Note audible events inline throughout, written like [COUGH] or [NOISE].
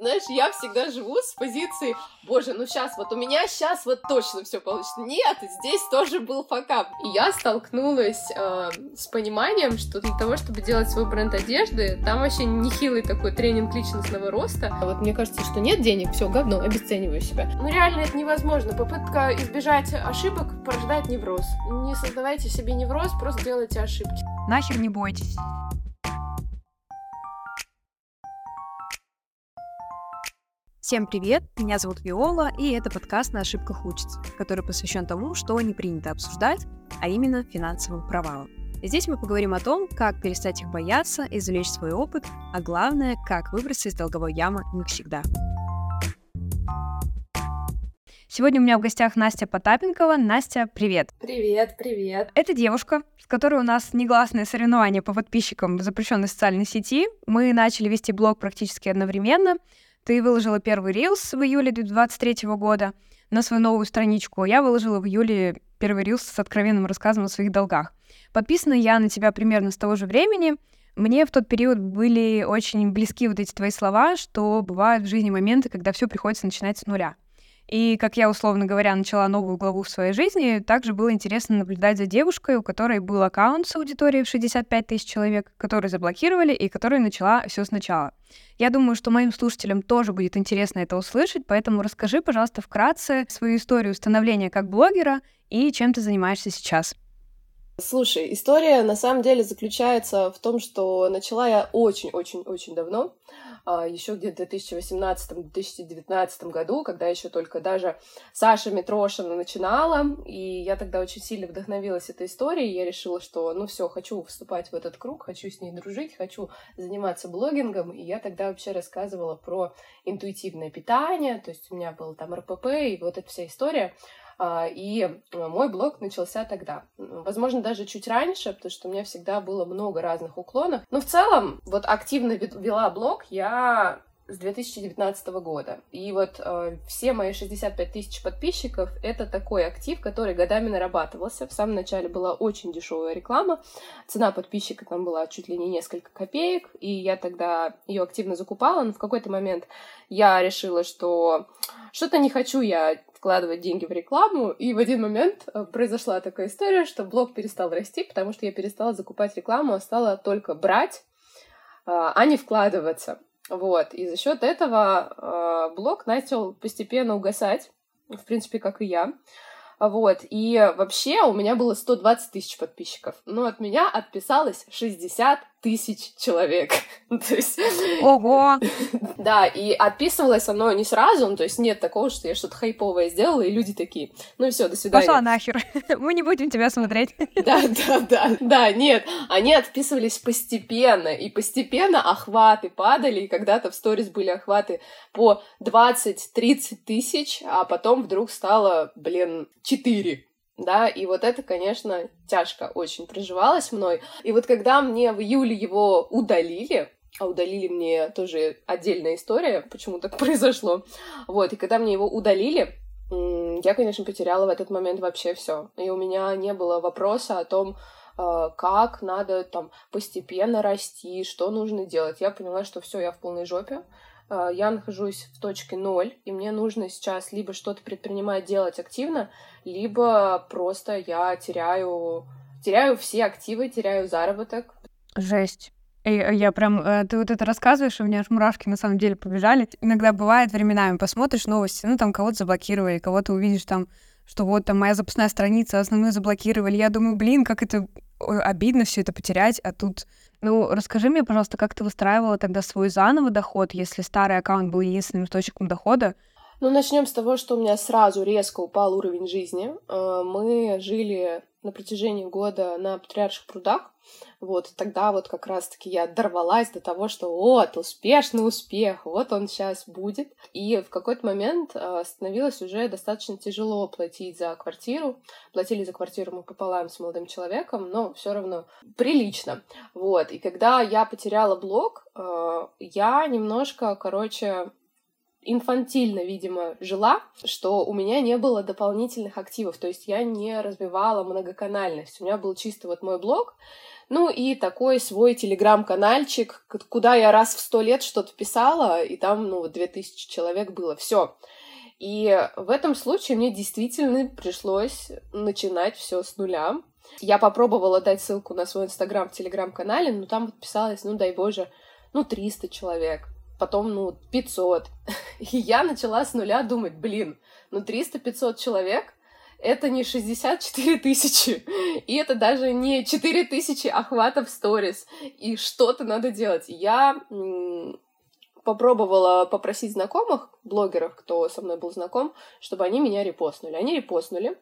Знаешь, я всегда живу с позиции, боже, ну сейчас, вот у меня сейчас вот точно все получится. Нет, здесь тоже был факап. И я столкнулась э, с пониманием, что для того, чтобы делать свой бренд одежды, там вообще нехилый такой тренинг личностного роста. А вот мне кажется, что нет денег, все, говно, обесцениваю себя. Ну реально это невозможно. Попытка избежать ошибок порождает невроз. Не создавайте себе невроз, просто делайте ошибки. Нахер не бойтесь. Всем привет, меня зовут Виола, и это подкаст «На ошибках учится», который посвящен тому, что не принято обсуждать, а именно финансовым провалам. Здесь мы поговорим о том, как перестать их бояться, извлечь свой опыт, а главное, как выбраться из долговой ямы навсегда. Сегодня у меня в гостях Настя Потапенкова. Настя, привет! Привет, привет! Это девушка, с которой у нас негласное соревнование по подписчикам в запрещенной социальной сети. Мы начали вести блог практически одновременно — ты выложила первый рилс в июле 2023 года на свою новую страничку. Я выложила в июле первый рилс с откровенным рассказом о своих долгах. Подписана я на тебя примерно с того же времени. Мне в тот период были очень близки вот эти твои слова, что бывают в жизни моменты, когда все приходится начинать с нуля. И, как я, условно говоря, начала новую главу в своей жизни, также было интересно наблюдать за девушкой, у которой был аккаунт с аудиторией в 65 тысяч человек, который заблокировали и которая начала все сначала. Я думаю, что моим слушателям тоже будет интересно это услышать, поэтому расскажи, пожалуйста, вкратце свою историю становления как блогера и чем ты занимаешься сейчас. Слушай, история на самом деле заключается в том, что начала я очень-очень-очень давно, еще где-то в 2018-2019 году, когда еще только даже Саша Митрошина начинала, и я тогда очень сильно вдохновилась этой историей, я решила, что ну все, хочу вступать в этот круг, хочу с ней дружить, хочу заниматься блогингом, и я тогда вообще рассказывала про интуитивное питание, то есть у меня был там РПП и вот эта вся история, а, и э, мой блог начался тогда. Возможно, даже чуть раньше, потому что у меня всегда было много разных уклонов. Но в целом, вот активно вела блог я с 2019 года. И вот э, все мои 65 тысяч подписчиков — это такой актив, который годами нарабатывался. В самом начале была очень дешевая реклама. Цена подписчика там была чуть ли не несколько копеек, и я тогда ее активно закупала, но в какой-то момент я решила, что что-то не хочу я вкладывать деньги в рекламу, и в один момент э, произошла такая история, что блог перестал расти, потому что я перестала закупать рекламу, а стала только брать, э, а не вкладываться. Вот, и за счет этого э, блог начал постепенно угасать, в принципе, как и я. Вот, и вообще у меня было 120 тысяч подписчиков, но от меня отписалось 60 тысяч человек. [LAUGHS] то есть... Ого! да, и отписывалось оно не сразу, ну, то есть нет такого, что я что-то хайповое сделала, и люди такие, ну все, до свидания. Пошла нахер, [LAUGHS] мы не будем тебя смотреть. [LAUGHS] да, да, да, да, нет, они отписывались постепенно, и постепенно охваты падали, и когда-то в сторис были охваты по 20-30 тысяч, а потом вдруг стало, блин, 4 да, и вот это, конечно, тяжко очень проживалось мной. И вот когда мне в июле его удалили, а удалили мне тоже отдельная история, почему так [LAUGHS] произошло, вот, и когда мне его удалили, я, конечно, потеряла в этот момент вообще все. И у меня не было вопроса о том, а, как надо там постепенно расти, что нужно делать. Я поняла, что все, я в полной жопе. А, я нахожусь в точке ноль, и мне нужно сейчас либо что-то предпринимать, делать активно, либо просто я теряю, теряю все активы, теряю заработок. Жесть. Э, я прям, э, ты вот это рассказываешь, у меня аж мурашки на самом деле побежали. Иногда бывает временами, посмотришь новости, ну там кого-то заблокировали, кого-то увидишь там, что вот там моя запасная страница, основную заблокировали. Я думаю, блин, как это обидно все это потерять, а тут ну, расскажи мне, пожалуйста, как ты выстраивала тогда свой заново доход, если старый аккаунт был единственным источником дохода? Ну, начнем с того, что у меня сразу резко упал уровень жизни. Э, мы жили на протяжении года на Патриарших прудах. Вот, тогда вот как раз-таки я дорвалась до того, что вот, успешный успех, вот он сейчас будет. И в какой-то момент э, становилось уже достаточно тяжело платить за квартиру. Платили за квартиру мы пополам с молодым человеком, но все равно прилично. Вот, и когда я потеряла блог, э, я немножко, короче, инфантильно, видимо, жила, что у меня не было дополнительных активов, то есть я не развивала многоканальность. У меня был чисто вот мой блог, Ну и такой свой телеграм-канальчик, куда я раз в сто лет что-то писала, и там, ну, вот две тысячи человек было. Все. И в этом случае мне действительно пришлось начинать все с нуля. Я попробовала дать ссылку на свой инстаграм в телеграм-канале, но там подписалось, ну, дай боже, ну, 300 человек, потом, ну, 500. [LAUGHS] И я начала с нуля думать, блин, ну, 300-500 человек — это не 64 тысячи, и это даже не 4 тысячи охватов сторис, и что-то надо делать. Я попробовала попросить знакомых, блогеров, кто со мной был знаком, чтобы они меня репостнули. Они репостнули.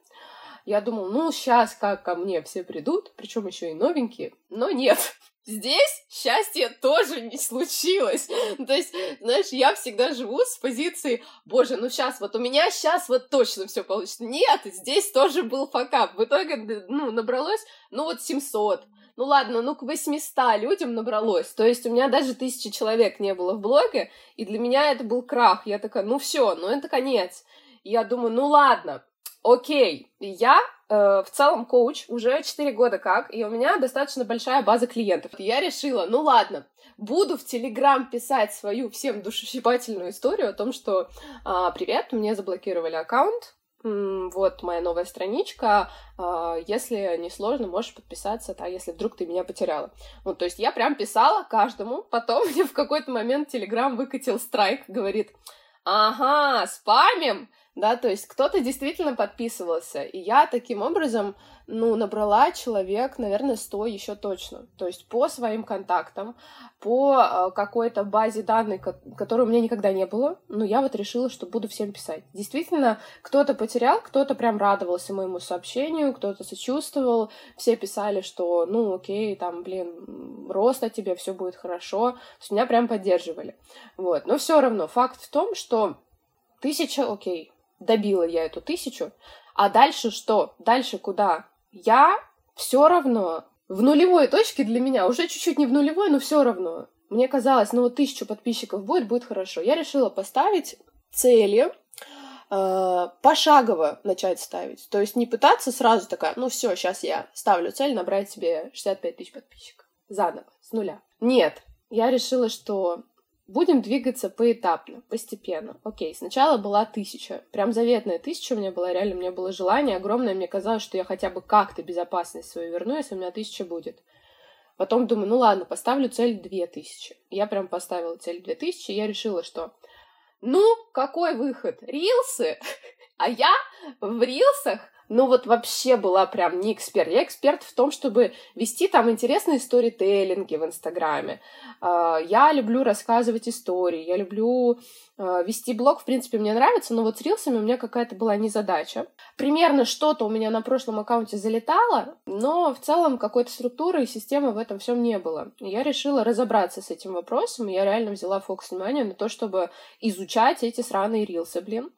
Я думала, ну, сейчас как ко мне все придут, причем еще и новенькие, но нет. [LAUGHS] Здесь счастье тоже не случилось. [LAUGHS] То есть, знаешь, я всегда живу с позиции, боже, ну сейчас, вот у меня сейчас вот точно все получится. Нет, здесь тоже был факап. В итоге, ну, набралось, ну, вот 700. Ну ладно, ну к 800 людям набралось. То есть у меня даже тысячи человек не было в блоге, и для меня это был крах. Я такая, ну все, ну это конец. Я думаю, ну ладно, окей, я э, в целом коуч уже 4 года как, и у меня достаточно большая база клиентов. Я решила, ну ладно, буду в Телеграм писать свою всем душесчипательную историю о том, что э, привет, мне заблокировали аккаунт, вот моя новая страничка, а, если не сложно, можешь подписаться, да, если вдруг ты меня потеряла. Вот, то есть я прям писала каждому, потом [LAUGHS] мне в какой-то момент Телеграм выкатил страйк, говорит, ага, спамим, да, то есть кто-то действительно подписывался, и я таким образом, ну, набрала человек, наверное, 100 еще точно, то есть по своим контактам, по э, какой-то базе данных, которой у меня никогда не было, но я вот решила, что буду всем писать. Действительно, кто-то потерял, кто-то прям радовался моему сообщению, кто-то сочувствовал, все писали, что, ну, окей, там, блин, рост о тебе, все будет хорошо, то есть меня прям поддерживали, вот, но все равно факт в том, что тысяча, окей, добила я эту тысячу, а дальше что? Дальше куда? Я все равно в нулевой точке для меня, уже чуть-чуть не в нулевой, но все равно. Мне казалось, ну вот тысячу подписчиков будет, будет хорошо. Я решила поставить цели, э, пошагово начать ставить. То есть не пытаться сразу такая, ну все, сейчас я ставлю цель набрать себе 65 тысяч подписчиков. Заново, с нуля. Нет, я решила, что Будем двигаться поэтапно, постепенно. Окей, сначала была тысяча. Прям заветная тысяча у меня была, реально, у меня было желание огромное. Мне казалось, что я хотя бы как-то безопасность свою верну, если у меня тысяча будет. Потом думаю, ну ладно, поставлю цель две тысячи. Я прям поставила цель две тысячи, я решила, что ну, какой выход? Рилсы? [LAUGHS] А я в рилсах ну вот вообще была прям не эксперт. Я эксперт в том, чтобы вести там интересные сторителлинги в Инстаграме. А, я люблю рассказывать истории, я люблю а, вести блог, в принципе, мне нравится, но вот с рилсами у меня какая-то была незадача. Примерно что-то у меня на прошлом аккаунте залетало, но в целом какой-то структуры и системы в этом всем не было. Я решила разобраться с этим вопросом, и я реально взяла фокус внимания на то, чтобы изучать эти сраные рилсы, блин.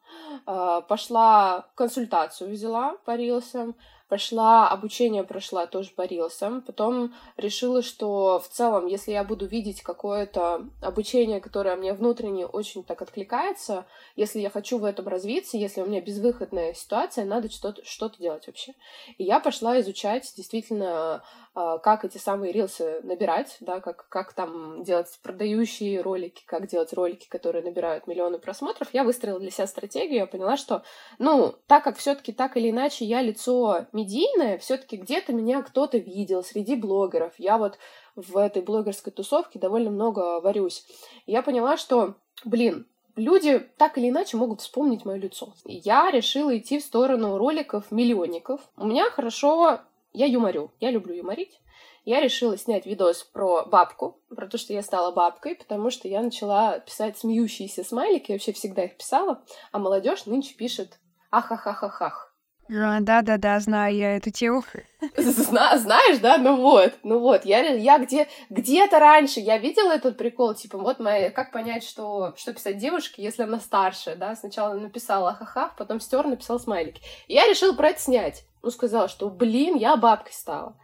А, пошла консультацию взяла по рилсам, пошла, обучение прошла тоже по рилсам. Потом решила, что в целом, если я буду видеть какое-то обучение, которое мне внутренне очень так откликается, если я хочу в этом развиться, если у меня безвыходная ситуация, надо что-то что делать вообще. И я пошла изучать действительно а, как эти самые рилсы набирать, да, как, как там делать продающие ролики, как делать ролики, которые набирают миллионы просмотров, я выстроила для себя стратегию, я поняла, что, ну, так как все таки так или иначе я лицо медийное, все таки где-то меня кто-то видел среди блогеров, я вот в этой блогерской тусовке довольно много варюсь. Я поняла, что, блин, люди так или иначе могут вспомнить мое лицо. И я решила идти в сторону роликов миллионников. У меня хорошо я юморю, я люблю юморить. Я решила снять видос про бабку, про то, что я стала бабкой, потому что я начала писать смеющиеся смайлики, я вообще всегда их писала, а молодежь нынче пишет ахахахахах. Да-да-да, знаю я эту тему. [LAUGHS] Зна знаешь, да? Ну вот, ну вот. Я, я где, где-то раньше я видела этот прикол, типа, вот моя, как понять, что, что писать девушке, если она старше, да? Сначала написала ха-ха, потом стер, написала смайлики. И я решила про это снять. Ну, сказала, что, блин, я бабкой стала.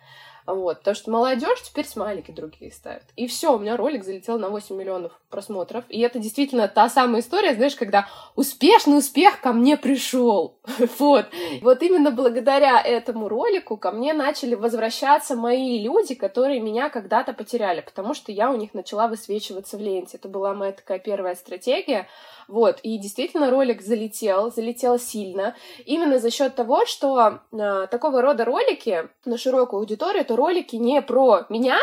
Вот, потому что молодежь теперь смайлики другие ставит. И все, у меня ролик залетел на 8 миллионов просмотров. И это действительно та самая история, знаешь, когда успешный успех ко мне пришел. [LAUGHS] вот. Вот именно благодаря этому ролику ко мне начали возвращаться мои люди, которые меня когда-то потеряли, потому что я у них начала высвечиваться в ленте. Это была моя такая первая стратегия. Вот, и действительно ролик залетел, залетел сильно, именно за счет того, что э, такого рода ролики на широкую аудиторию, это ролики не про меня,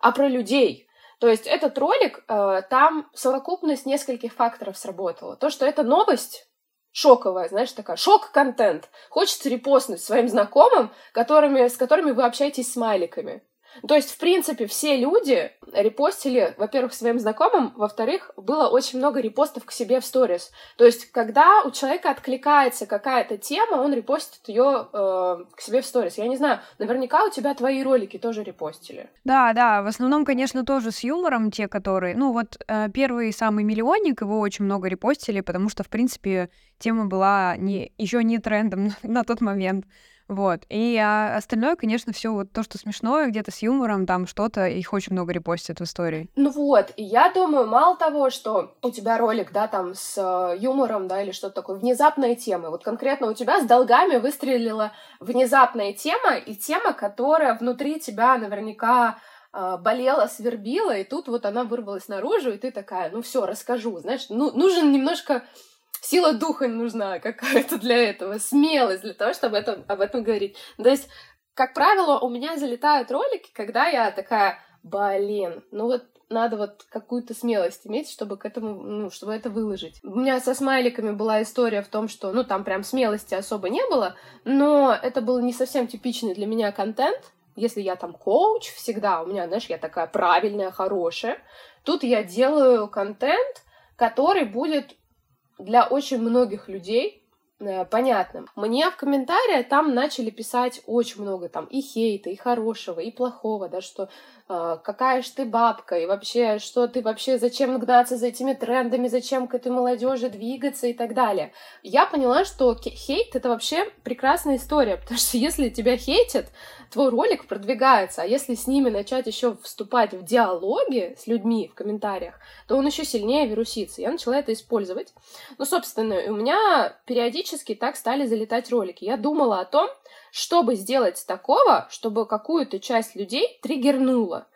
а про людей. То есть этот ролик, э, там совокупность нескольких факторов сработала. То, что это новость, шоковая, знаешь, такая шок-контент. Хочется репостнуть своим знакомым, которыми, с которыми вы общаетесь смайликами. То есть, в принципе, все люди репостили, во-первых, своим знакомым, во-вторых, было очень много репостов к себе в сторис. То есть, когда у человека откликается какая-то тема, он репостит ее э, к себе в сторис. Я не знаю, наверняка у тебя твои ролики тоже репостили. Да, да, в основном, конечно, тоже с юмором те, которые... Ну, вот э, первый самый миллионник, его очень много репостили, потому что, в принципе, тема была не, еще не трендом [LAUGHS] на тот момент. Вот. И а остальное, конечно, все вот то, что смешное, где-то с юмором, там что-то, их очень много репостят в истории. Ну вот, и я думаю, мало того, что у тебя ролик, да, там с э, юмором, да, или что-то такое, внезапная тема. Вот конкретно у тебя с долгами выстрелила внезапная тема, и тема, которая внутри тебя наверняка э, болела, свербила, и тут вот она вырвалась наружу, и ты такая, ну все, расскажу, знаешь, ну, нужен немножко сила духа нужна какая-то для этого, смелость для того, чтобы это, об этом говорить. То есть, как правило, у меня залетают ролики, когда я такая, блин, ну вот надо вот какую-то смелость иметь, чтобы к этому, ну, чтобы это выложить. У меня со смайликами была история в том, что, ну, там прям смелости особо не было, но это был не совсем типичный для меня контент. Если я там коуч всегда, у меня, знаешь, я такая правильная, хорошая. Тут я делаю контент, который будет для очень многих людей э, понятным. Мне в комментариях там начали писать очень много там и хейта, и хорошего, и плохого, да, что какая ж ты бабка, и вообще, что ты вообще, зачем гнаться за этими трендами, зачем к этой молодежи двигаться и так далее. Я поняла, что хейт — это вообще прекрасная история, потому что если тебя хейтят, твой ролик продвигается, а если с ними начать еще вступать в диалоги с людьми в комментариях, то он еще сильнее вирусится. Я начала это использовать. Ну, собственно, у меня периодически так стали залетать ролики. Я думала о том, чтобы сделать такого, чтобы какую-то часть людей триггернуло.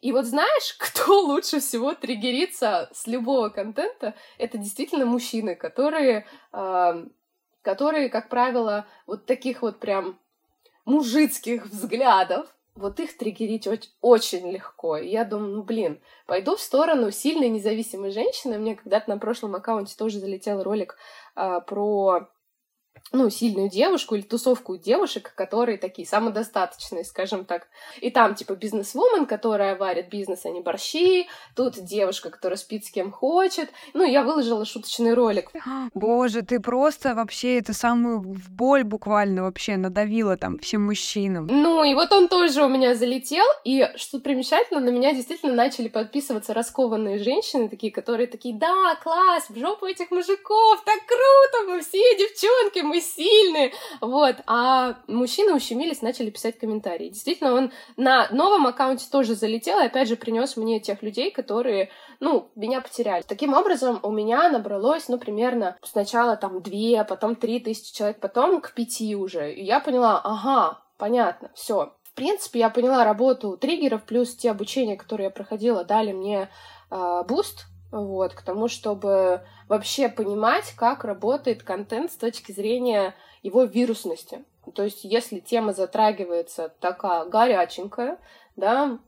И вот знаешь, [LAUGHS] кто лучше всего триггерится с любого контента? Это действительно мужчины, которые, э, которые, как правило, вот таких вот прям мужицких взглядов, вот их триггерить очень легко. И я думаю, ну блин, пойду в сторону сильной независимой женщины. Мне когда-то на прошлом аккаунте тоже залетел ролик а, про ну, сильную девушку или тусовку девушек, которые такие самодостаточные, скажем так. И там, типа, бизнес-вумен, которая варит бизнес, а не борщи. Тут девушка, которая спит с кем хочет. Ну, я выложила шуточный ролик. Боже, ты просто вообще это самую в боль буквально вообще надавила там всем мужчинам. Ну, и вот он тоже у меня залетел. И что примечательно, на меня действительно начали подписываться раскованные женщины, такие, которые такие, да, класс, в жопу этих мужиков, так круто, мы все девчонки, мы сильные, вот, а мужчины ущемились, начали писать комментарии. Действительно, он на новом аккаунте тоже залетел, и опять же принес мне тех людей, которые, ну, меня потеряли. Таким образом, у меня набралось, ну, примерно сначала там две, потом три тысячи человек, потом к пяти уже. И я поняла, ага, понятно, все. В принципе, я поняла работу триггеров, плюс те обучения, которые я проходила, дали мне э, буст вот, к тому, чтобы вообще понимать, как работает контент с точки зрения его вирусности. То есть, если тема затрагивается такая горяченькая, да,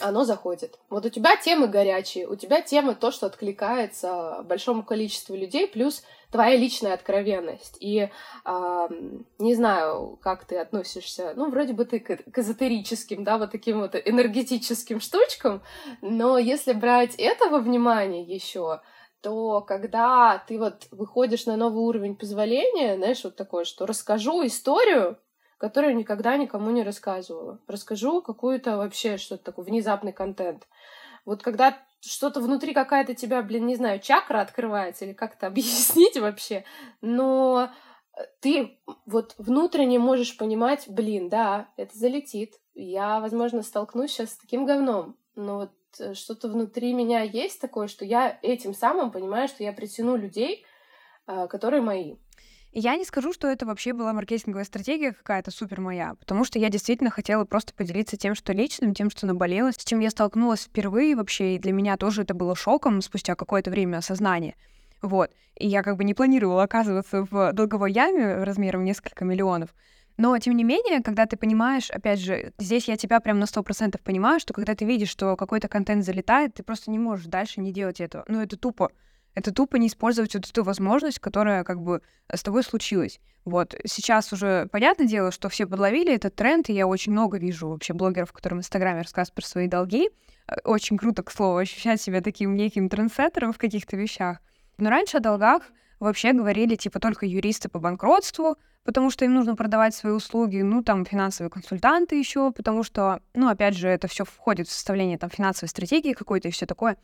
оно заходит. Вот у тебя темы горячие, у тебя темы то, что откликается большому количеству людей, плюс твоя личная откровенность. И э, не знаю, как ты относишься, ну, вроде бы ты к, к эзотерическим, да, вот таким вот энергетическим штучкам, но если брать этого внимания еще, то когда ты вот выходишь на новый уровень позволения, знаешь, вот такое, что расскажу историю, которую никогда никому не рассказывала. Расскажу какую-то вообще что-то такое, внезапный контент. Вот когда что-то внутри какая-то тебя, блин, не знаю, чакра открывается или как-то [LAUGHS] объяснить вообще, но ты вот внутренне можешь понимать, блин, да, это залетит, я, возможно, столкнусь сейчас с таким говном, но вот э, что-то внутри меня есть такое, что я этим самым понимаю, что я притяну людей, а, которые мои. Я не скажу, что это вообще была маркетинговая стратегия какая-то супер моя, потому что я действительно хотела просто поделиться тем, что личным, тем, что наболело, с чем я столкнулась впервые вообще, и для меня тоже это было шоком спустя какое-то время осознания. Вот. И я как бы не планировала оказываться в долговой яме размером несколько миллионов. Но, тем не менее, когда ты понимаешь, опять же, здесь я тебя прям на сто процентов понимаю, что когда ты видишь, что какой-то контент залетает, ты просто не можешь дальше не делать этого. Ну, это тупо. Это тупо не использовать вот эту возможность, которая как бы с тобой случилась. Вот. Сейчас уже понятное дело, что все подловили этот тренд, и я очень много вижу вообще блогеров, которые в Инстаграме рассказывают про свои долги. Э, очень круто, к слову, ощущать себя таким неким трендсеттером в каких-то вещах. Но раньше о долгах вообще говорили, типа, только юристы по банкротству, потому что им нужно продавать свои услуги, ну, там, финансовые консультанты еще, потому что, ну, опять же, это все входит в составление, там, финансовой стратегии какой-то и все такое.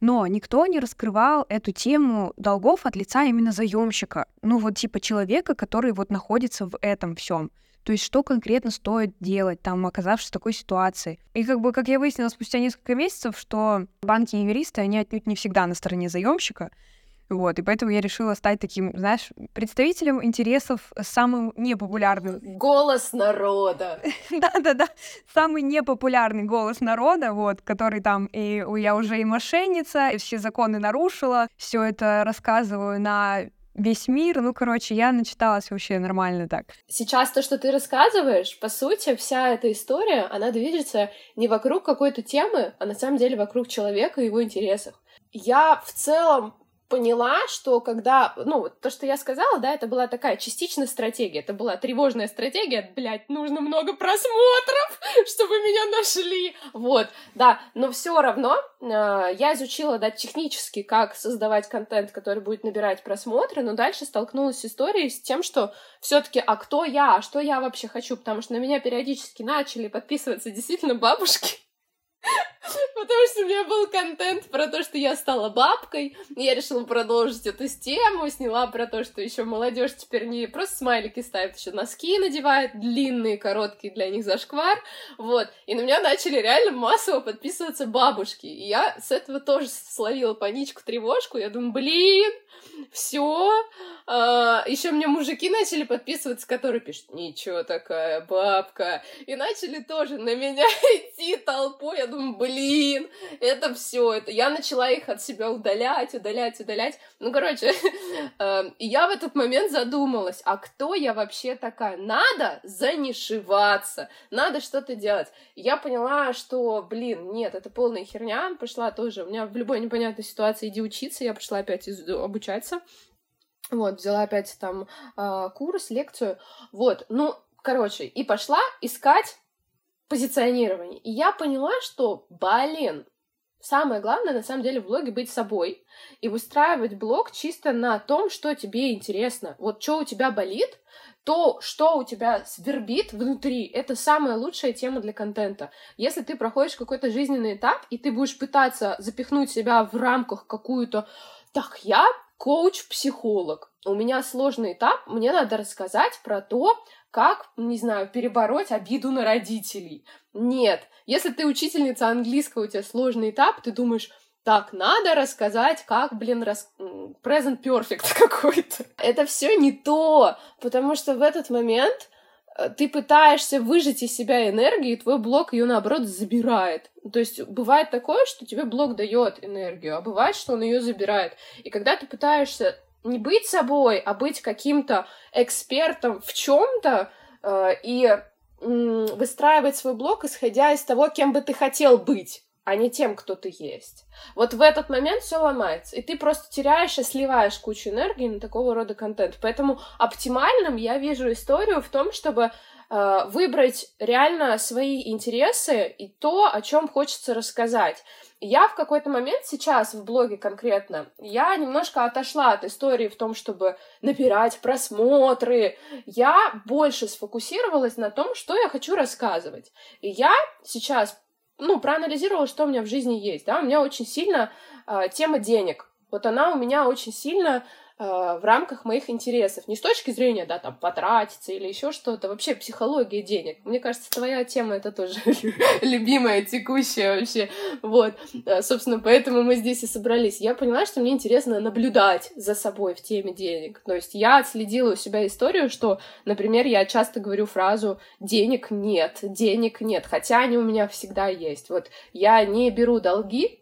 Но никто не раскрывал эту тему долгов от лица именно заемщика. Ну, вот типа человека, который вот находится в этом всем. То есть что конкретно стоит делать, там, оказавшись в такой ситуации. И как бы, как я выяснила спустя несколько месяцев, что банки и юристы, они отнюдь не всегда на стороне заемщика, вот, и поэтому я решила стать таким, знаешь, представителем интересов самым непопулярным. Голос народа. [LAUGHS] Да-да-да, самый непопулярный голос народа, вот, который там, и я уже и мошенница, и все законы нарушила, все это рассказываю на весь мир. Ну, короче, я начиталась вообще нормально так. Сейчас то, что ты рассказываешь, по сути, вся эта история, она движется не вокруг какой-то темы, а на самом деле вокруг человека и его интересов. Я в целом поняла, что когда, ну, то, что я сказала, да, это была такая частичная стратегия, это была тревожная стратегия, блядь, нужно много просмотров, [LAUGHS] чтобы меня нашли, вот, да, но все равно э, я изучила, да, технически, как создавать контент, который будет набирать просмотры, но дальше столкнулась с историей, с тем, что все-таки, а кто я, а что я вообще хочу, потому что на меня периодически начали подписываться действительно бабушки, [LAUGHS] Потому что у меня был контент про то, что я стала бабкой. И я решила продолжить эту тему. Сняла про то, что еще молодежь теперь не просто смайлики ставит, еще носки надевает, длинные, короткие для них зашквар. Вот. И на меня начали реально массово подписываться бабушки. И я с этого тоже словила паничку, тревожку. Я думаю, блин, все. А, еще мне мужики начали подписываться, которые пишут, ничего такая бабка. И начали тоже на меня [LAUGHS] идти толпой. Я думаю, блин, это все. Это... Я начала их от себя удалять, удалять, удалять. Ну, короче, [LAUGHS] эм, я в этот момент задумалась, а кто я вообще такая? Надо занишиваться, надо что-то делать. я поняла, что, блин, нет, это полная херня. Пошла тоже, у меня в любой непонятной ситуации иди учиться, я пошла опять обучаться. Вот, взяла опять там э, курс, лекцию. Вот, ну, короче, и пошла искать позиционирование. И я поняла, что, блин, самое главное на самом деле в блоге быть собой и выстраивать блог чисто на том, что тебе интересно. Вот что у тебя болит, то, что у тебя свербит внутри, это самая лучшая тема для контента. Если ты проходишь какой-то жизненный этап, и ты будешь пытаться запихнуть себя в рамках какую-то так, я коуч-психолог. У меня сложный этап, мне надо рассказать про то, как, не знаю, перебороть обиду на родителей. Нет, если ты учительница английского, у тебя сложный этап, ты думаешь, так, надо рассказать, как, блин, рас... present perfect [LAUGHS] какой-то. Это все не то, потому что в этот момент ты пытаешься выжать из себя энергию, и твой блок ее, наоборот, забирает. То есть бывает такое, что тебе блок дает энергию, а бывает, что он ее забирает. И когда ты пытаешься не быть собой, а быть каким-то экспертом в чем-то э, и э, выстраивать свой блог, исходя из того, кем бы ты хотел быть а не тем, кто ты есть. Вот в этот момент все ломается, и ты просто теряешь и сливаешь кучу энергии на такого рода контент. Поэтому оптимальным я вижу историю в том, чтобы э, выбрать реально свои интересы и то, о чем хочется рассказать. Я в какой-то момент сейчас в блоге конкретно, я немножко отошла от истории в том, чтобы набирать просмотры. Я больше сфокусировалась на том, что я хочу рассказывать. И я сейчас, ну, проанализировала, что у меня в жизни есть, да, у меня очень сильно э, тема денег. Вот она у меня очень сильно в рамках моих интересов. Не с точки зрения, да, там, потратиться или еще что-то. Вообще психология денег. Мне кажется, твоя тема это тоже [LAUGHS] любимая, текущая вообще. Вот. Э, собственно, поэтому мы здесь и собрались. Я поняла, что мне интересно наблюдать за собой в теме денег. То есть я отследила у себя историю, что, например, я часто говорю фразу «денег нет», «денег нет», хотя они у меня всегда есть. Вот я не беру долги,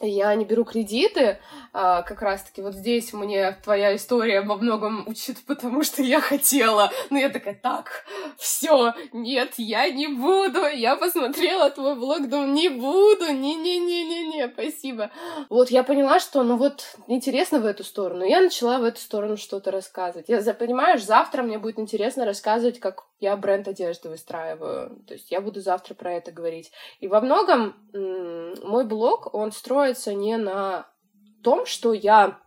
я не беру кредиты, а, как раз-таки вот здесь мне твоя история во многом учит, потому что я хотела. Но я такая, так, все, нет, я не буду. Я посмотрела твой блог, думаю, не буду, не-не-не-не-не, спасибо. Вот я поняла, что, ну вот, интересно в эту сторону. Я начала в эту сторону что-то рассказывать. Я, понимаешь, завтра мне будет интересно рассказывать, как я бренд одежды выстраиваю. То есть я буду завтра про это говорить. И во многом мой блог, он строится не на том, что я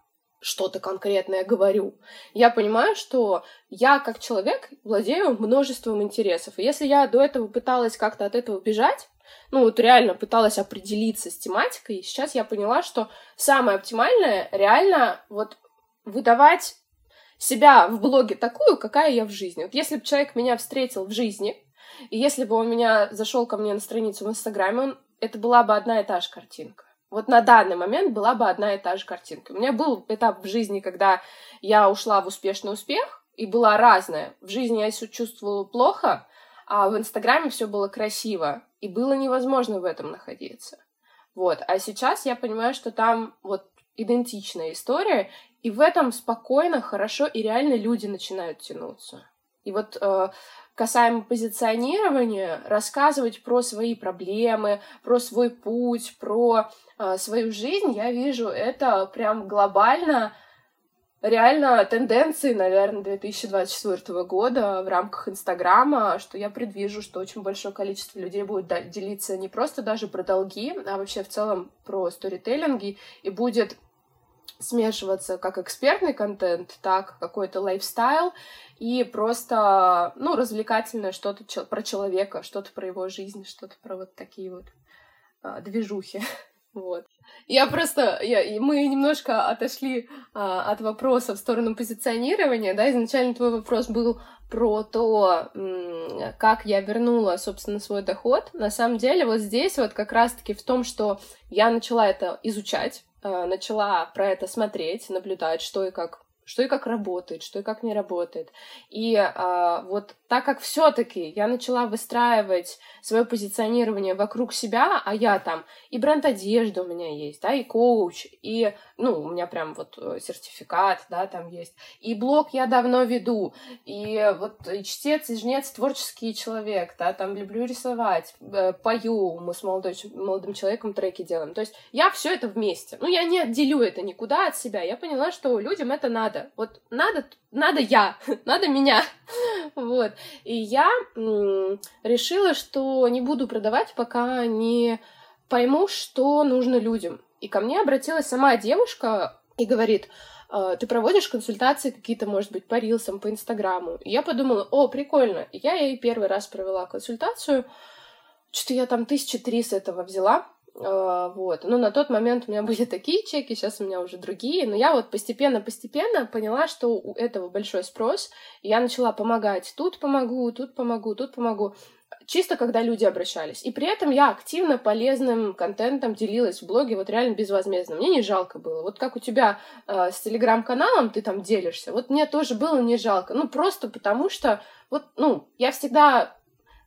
что-то конкретное говорю. Я понимаю, что я как человек владею множеством интересов. И если я до этого пыталась как-то от этого бежать, ну вот реально пыталась определиться с тематикой, сейчас я поняла, что самое оптимальное реально вот выдавать себя в блоге такую, какая я в жизни. Вот если бы человек меня встретил в жизни, и если бы он меня зашел ко мне на страницу в Инстаграме, он, это была бы одна и та же картинка. Вот на данный момент была бы одна и та же картинка. У меня был этап в жизни, когда я ушла в успешный успех, и была разная. В жизни я чувствовала плохо, а в Инстаграме все было красиво, и было невозможно в этом находиться. Вот. А сейчас я понимаю, что там вот идентичная история, и в этом спокойно, хорошо, и реально люди начинают тянуться. И вот э, касаемо позиционирования, рассказывать про свои проблемы, про свой путь, про э, свою жизнь, я вижу это прям глобально, реально тенденции, наверное, 2024 года в рамках Инстаграма, что я предвижу, что очень большое количество людей будет делиться не просто даже про долги, а вообще в целом про сторителлинги, и будет смешиваться как экспертный контент, так какой-то лайфстайл и просто, ну, развлекательное что-то про человека, что-то про его жизнь, что-то про вот такие вот а, движухи. [LAUGHS] Вот. Я просто, я, мы немножко отошли а, от вопроса в сторону позиционирования, да, изначально твой вопрос был про то, как я вернула, собственно, свой доход. На самом деле, вот здесь вот как раз-таки в том, что я начала это изучать, начала про это смотреть, наблюдать, что и как что и как работает, что и как не работает. И а, вот так как все-таки я начала выстраивать свое позиционирование вокруг себя, а я там и бренд одежды у меня есть, да, и коуч, и, ну, у меня прям вот э, сертификат, да, там есть, и блог я давно веду, и вот и чтец, и жнец, творческий человек, да, там люблю рисовать, э, пою, мы с молодой, молодым человеком треки делаем, то есть я все это вместе, ну, я не отделю это никуда от себя, я поняла, что людям это надо, надо. Вот надо, надо я, [LAUGHS] надо меня. Вот. И я решила, что не буду продавать, пока не пойму, что нужно людям. И ко мне обратилась сама девушка и говорит, «А, ты проводишь консультации какие-то, может быть, по рилсам, по инстаграму. И я подумала, о, прикольно. Я ей первый раз провела консультацию. Что-то я там тысячи три с этого взяла. А, вот. Но на тот момент у меня [LAUGHS] были такие чеки, сейчас у меня уже другие. Но я вот постепенно-постепенно поняла, что у этого большой спрос. И я начала помогать. Тут помогу, тут помогу, тут помогу. Чисто когда люди обращались. И при этом я активно полезным контентом делилась в блоге, вот реально безвозмездно. Мне не жалко было. Вот как у тебя э, с телеграм-каналом ты там делишься, вот мне тоже было не жалко. Ну, просто потому что, вот, ну, я всегда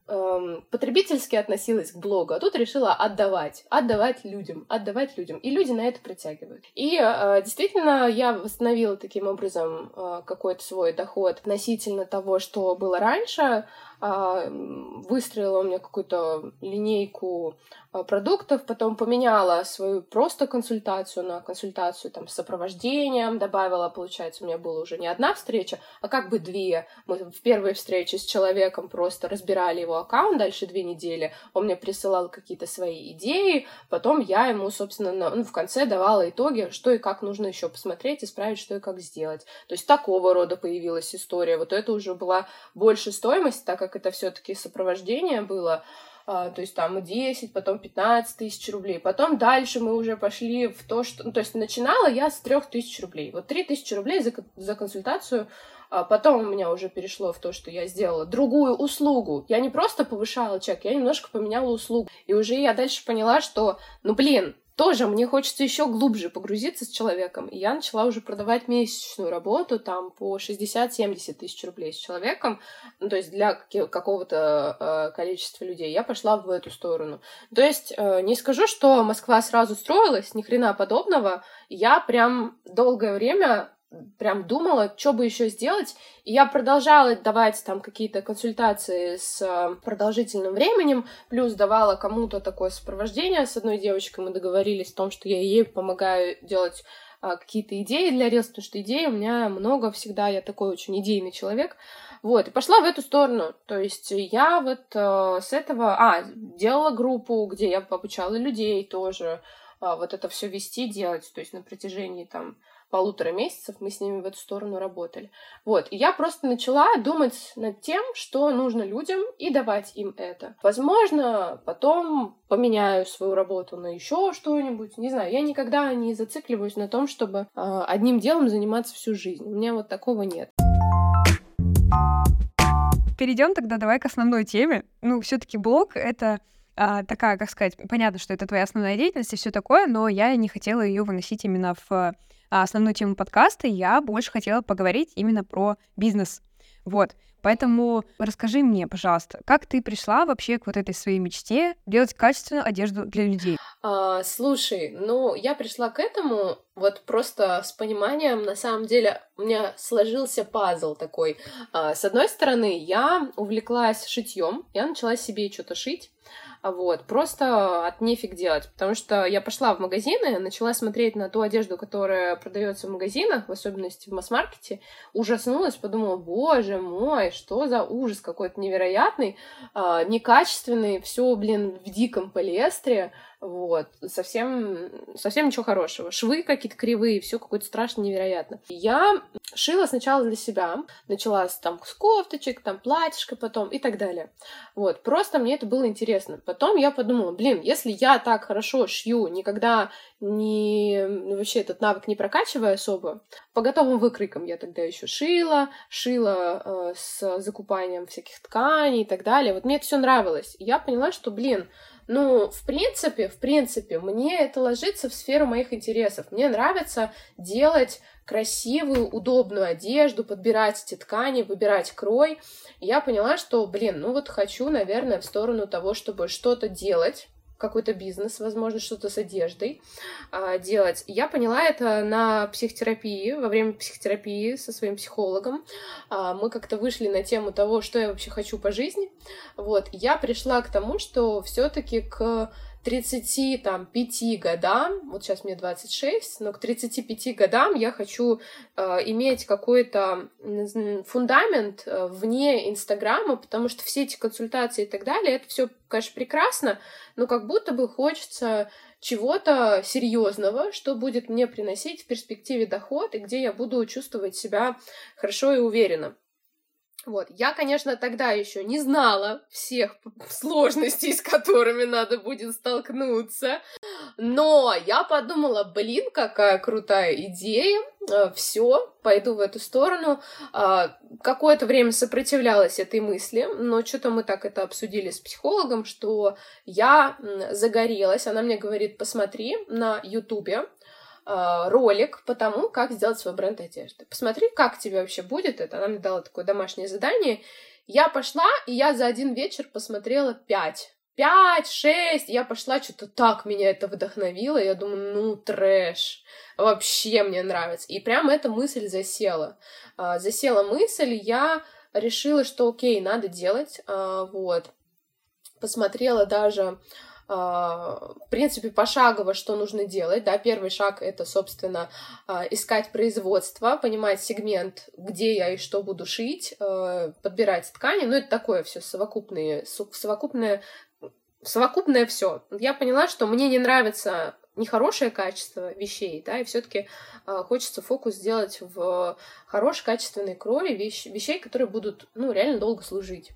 эм, потребительски относилась к блогу, а тут решила отдавать, отдавать людям, отдавать людям. И люди на это притягивают. И э, действительно, я восстановила таким образом э, какой-то свой доход относительно того, что было раньше. Э, выстроила у меня какую-то линейку Э, продуктов, потом поменяла свою просто консультацию на консультацию там с сопровождением, добавила, получается, у меня была уже не одна встреча, а как бы две. Мы в первой встрече с человеком просто разбирали его аккаунт, дальше две недели он мне присылал какие-то свои идеи, потом я ему, собственно, на, ну, в конце давала итоги, что и как нужно еще посмотреть, исправить, что и как сделать. То есть такого рода появилась история. Вот это уже была больше стоимость, так как это все-таки сопровождение было. а, то есть там 10, потом 15 тысяч рублей. Потом дальше мы уже пошли в то, что... Ну, то есть начинала я с 3 тысяч рублей. Вот 3 тысячи рублей за, за консультацию а потом у меня уже перешло в то, что я сделала другую услугу. Я не просто повышала чек, я немножко поменяла услугу. И уже я дальше поняла, что, ну блин, тоже мне хочется еще глубже погрузиться с человеком. И я начала уже продавать месячную работу там по 60-70 тысяч рублей с человеком. Ну, то есть для какого-то э, количества людей. Я пошла в эту сторону. То есть э, не скажу, что Москва сразу строилась, ни хрена подобного. Я прям долгое время прям думала, что бы еще сделать. И я продолжала давать там какие-то консультации с э, продолжительным временем, плюс давала кому-то такое сопровождение. С одной девочкой мы договорились о том, что я ей помогаю делать а, какие-то идеи для рилс, потому что идей у меня много всегда, я такой очень идейный человек. Вот, и пошла в эту сторону. То есть я вот э, с этого... А, делала группу, где я обучала людей тоже. Э, вот это все вести, делать. То есть на протяжении там полутора месяцев мы с ними в эту сторону работали. Вот, и я просто начала думать над тем, что нужно людям, и давать им это. Возможно, потом поменяю свою работу на еще что-нибудь. Не знаю, я никогда не зацикливаюсь на том, чтобы э, одним делом заниматься всю жизнь. У меня вот такого нет. Перейдем тогда давай к основной теме. Ну, все-таки блог это а, такая, как сказать, понятно, что это твоя основная деятельность и все такое, но я не хотела ее выносить именно в основную тему подкаста, я больше хотела поговорить именно про бизнес. Вот. Поэтому расскажи мне, пожалуйста, как ты пришла вообще к вот этой своей мечте делать качественную одежду для людей? А, слушай, ну, я пришла к этому вот просто с пониманием, на самом деле, у меня сложился пазл такой. А, с одной стороны, я увлеклась шитьем, я начала себе что-то шить, вот, просто от нефиг делать, потому что я пошла в магазины, начала смотреть на ту одежду, которая продается в магазинах, в особенности в масс-маркете, ужаснулась, подумала, боже мой, что за ужас какой-то невероятный, э, некачественный, все, блин, в диком полиэстере, вот, совсем, совсем ничего хорошего. Швы какие-то кривые, все какое-то страшно невероятно. Я шила сначала для себя, начала с, там с кофточек, там платьишко потом и так далее. Вот, просто мне это было интересно. Потом я подумала, блин, если я так хорошо шью, никогда не ну, вообще этот навык не прокачивая особо, по готовым выкройкам я тогда еще шила, шила э, с закупанием всяких тканей и так далее. Вот мне это все нравилось. Я поняла, что, блин, ну, в принципе, в принципе, мне это ложится в сферу моих интересов. Мне нравится делать красивую, удобную одежду, подбирать эти ткани, выбирать крой. И я поняла, что, блин, ну вот хочу, наверное, в сторону того, чтобы что-то делать, какой-то бизнес, возможно, что-то с одеждой а, делать. Я поняла это на психотерапии, во время психотерапии со своим психологом. А, мы как-то вышли на тему того, что я вообще хочу по жизни. Вот, я пришла к тому, что все-таки к 35 годам, вот сейчас мне 26, но к 35 годам я хочу э, иметь какой-то фундамент э, вне Инстаграма, потому что все эти консультации и так далее, это все, конечно, прекрасно, но как будто бы хочется чего-то серьезного, что будет мне приносить в перспективе доход и где я буду чувствовать себя хорошо и уверенно. Вот. Я, конечно, тогда еще не знала всех сложностей, с которыми надо будет столкнуться, но я подумала, блин, какая крутая идея, э, все, пойду в эту сторону. А, какое-то время сопротивлялась этой мысли, но что-то мы так это обсудили с психологом, что я загорелась. Она мне говорит, посмотри на Ютубе, а, ролик по тому, как сделать свой бренд одежды. Посмотри, как тебе вообще будет это. Она мне дала такое домашнее задание. Я пошла, и я за один вечер посмотрела пять. Пять, шесть. Я пошла, что-то так меня это вдохновило. Я думаю, ну, трэш. Вообще мне нравится. И прям эта мысль засела. А, засела мысль, я решила, что окей, надо делать. А, вот. Посмотрела даже в принципе, пошагово, что нужно делать, да, первый шаг — это, собственно, а, искать производство, понимать сегмент, где я и что буду шить, а, подбирать ткани, ну, это такое все совокупное, совокупное, совокупное все. Я поняла, что мне не нравится нехорошее качество вещей, да, и все-таки э, хочется фокус сделать в хороший качественный крой вещ, вещей, которые будут, ну, реально долго служить.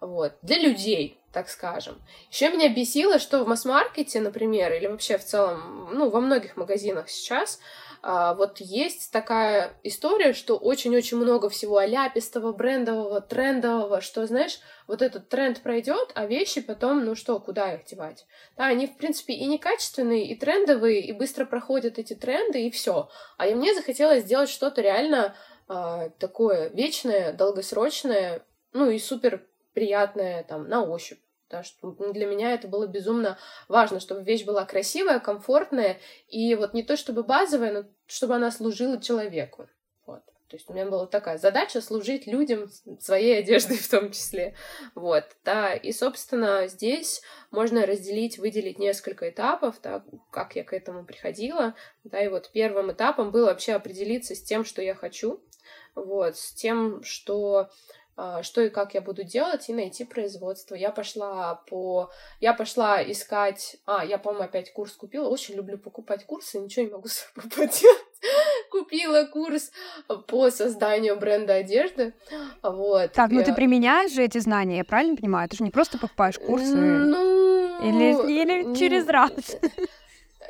Вот, для людей, так скажем. Еще меня бесило, что в масс-маркете, например, или вообще в целом, ну, во многих магазинах сейчас, а, вот есть такая история, что очень-очень много всего аляпистого, брендового, трендового, что, знаешь, вот этот тренд пройдет, а вещи потом, ну что, куда их девать? Да, они, в принципе, и некачественные, и трендовые, и быстро проходят эти тренды, и все. А мне захотелось сделать что-то реально а, такое вечное, долгосрочное, ну и супер приятное там на ощупь. Да, что для меня это было безумно важно, чтобы вещь была красивая, комфортная, и вот не то чтобы базовая, но чтобы она служила человеку. Вот. То есть у меня была такая задача служить людям своей одеждой в том числе. Вот, да, и, собственно, здесь можно разделить, выделить несколько этапов, да, как я к этому приходила, да, и вот первым этапом было вообще определиться с тем, что я хочу, вот, с тем, что что и как я буду делать, и найти производство. Я пошла по... Я пошла искать... А, я, по-моему, опять курс купила. Очень люблю покупать курсы, ничего не могу [LAUGHS] с собой поделать. Купила курс по созданию бренда одежды. Вот. Так, ну ты применяешь же эти знания, я правильно понимаю? Ты же не просто покупаешь курсы. Ну... Или, или через раз. [LAUGHS]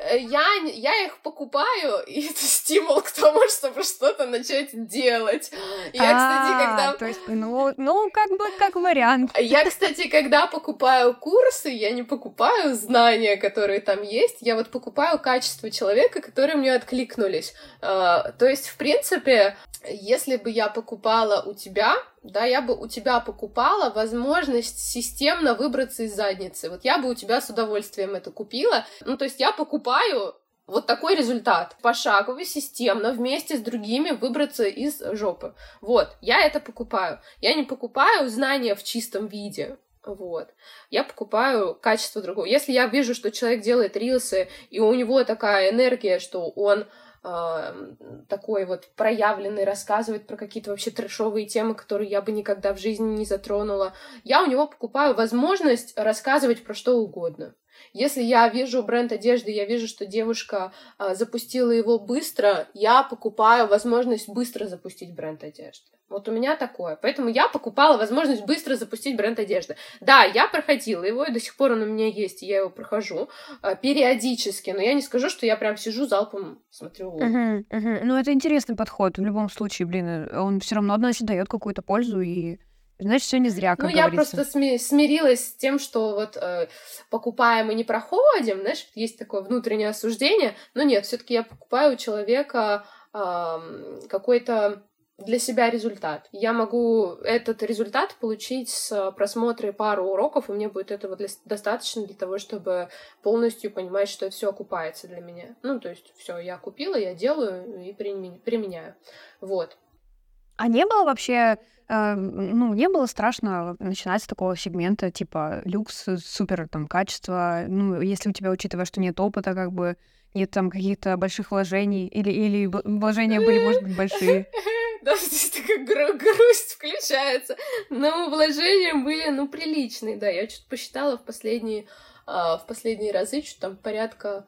Э, я, я их покупаю, [LAUGHS] и это стимул к тому, чтобы что-то начать делать. Я, кстати, когда... То есть, ну, ну, как бы, как вариант. Я, кстати, когда покупаю курсы, я не покупаю знания, которые там есть, я вот покупаю качество человека, которые мне откликнулись. А, то есть, в принципе, если бы я покупала у тебя, да, я бы у тебя покупала возможность системно выбраться из задницы. Вот я бы у тебя с удовольствием это купила. Ну, то есть я покупаю вот такой результат. Пошагово, системно, вместе с другими выбраться из жопы. Вот, я это покупаю. Я не покупаю знания в чистом виде. Вот. Я покупаю качество другого. Если я вижу, что человек делает рилсы, и у него такая энергия, что он такой вот проявленный, рассказывать про какие-то вообще трешовые темы, которые я бы никогда в жизни не затронула. Я у него покупаю возможность рассказывать про что угодно. Если я вижу бренд одежды, я вижу, что девушка а, запустила его быстро, я покупаю возможность быстро запустить бренд одежды. Вот у меня такое. Поэтому я покупала возможность быстро запустить бренд одежды. Да, я проходила его, и до сих пор он у меня есть, и я его прохожу э, периодически, но я не скажу, что я прям сижу залпом смотрю. Uh-huh, uh-huh. Ну, это интересный подход. В любом случае, блин, э, он все равно однозначно дает какую-то пользу и Значит, все не зря, как Ну, говорится. я просто сми- смирилась с тем, что вот э, покупаем и не проходим, знаешь, есть такое внутреннее осуждение, но нет, все таки я покупаю у человека э, какой-то для себя результат. Я могу этот результат получить с просмотра пару уроков, и мне будет этого для, достаточно для того, чтобы полностью понимать, что все окупается для меня. Ну, то есть, все, я купила, я делаю и применяю. Вот. А не было вообще, э, ну, не было страшно начинать с такого сегмента, типа люкс, супер там качество, ну, если у тебя, учитывая, что нет опыта, как бы, нет там каких-то больших вложений, или, или вложения были, может быть, большие. [LAUGHS] Да, здесь такая гру- грусть включается. Но вложения были, ну, приличные, да. Я что-то посчитала в последние, а, в последние разы, что там порядка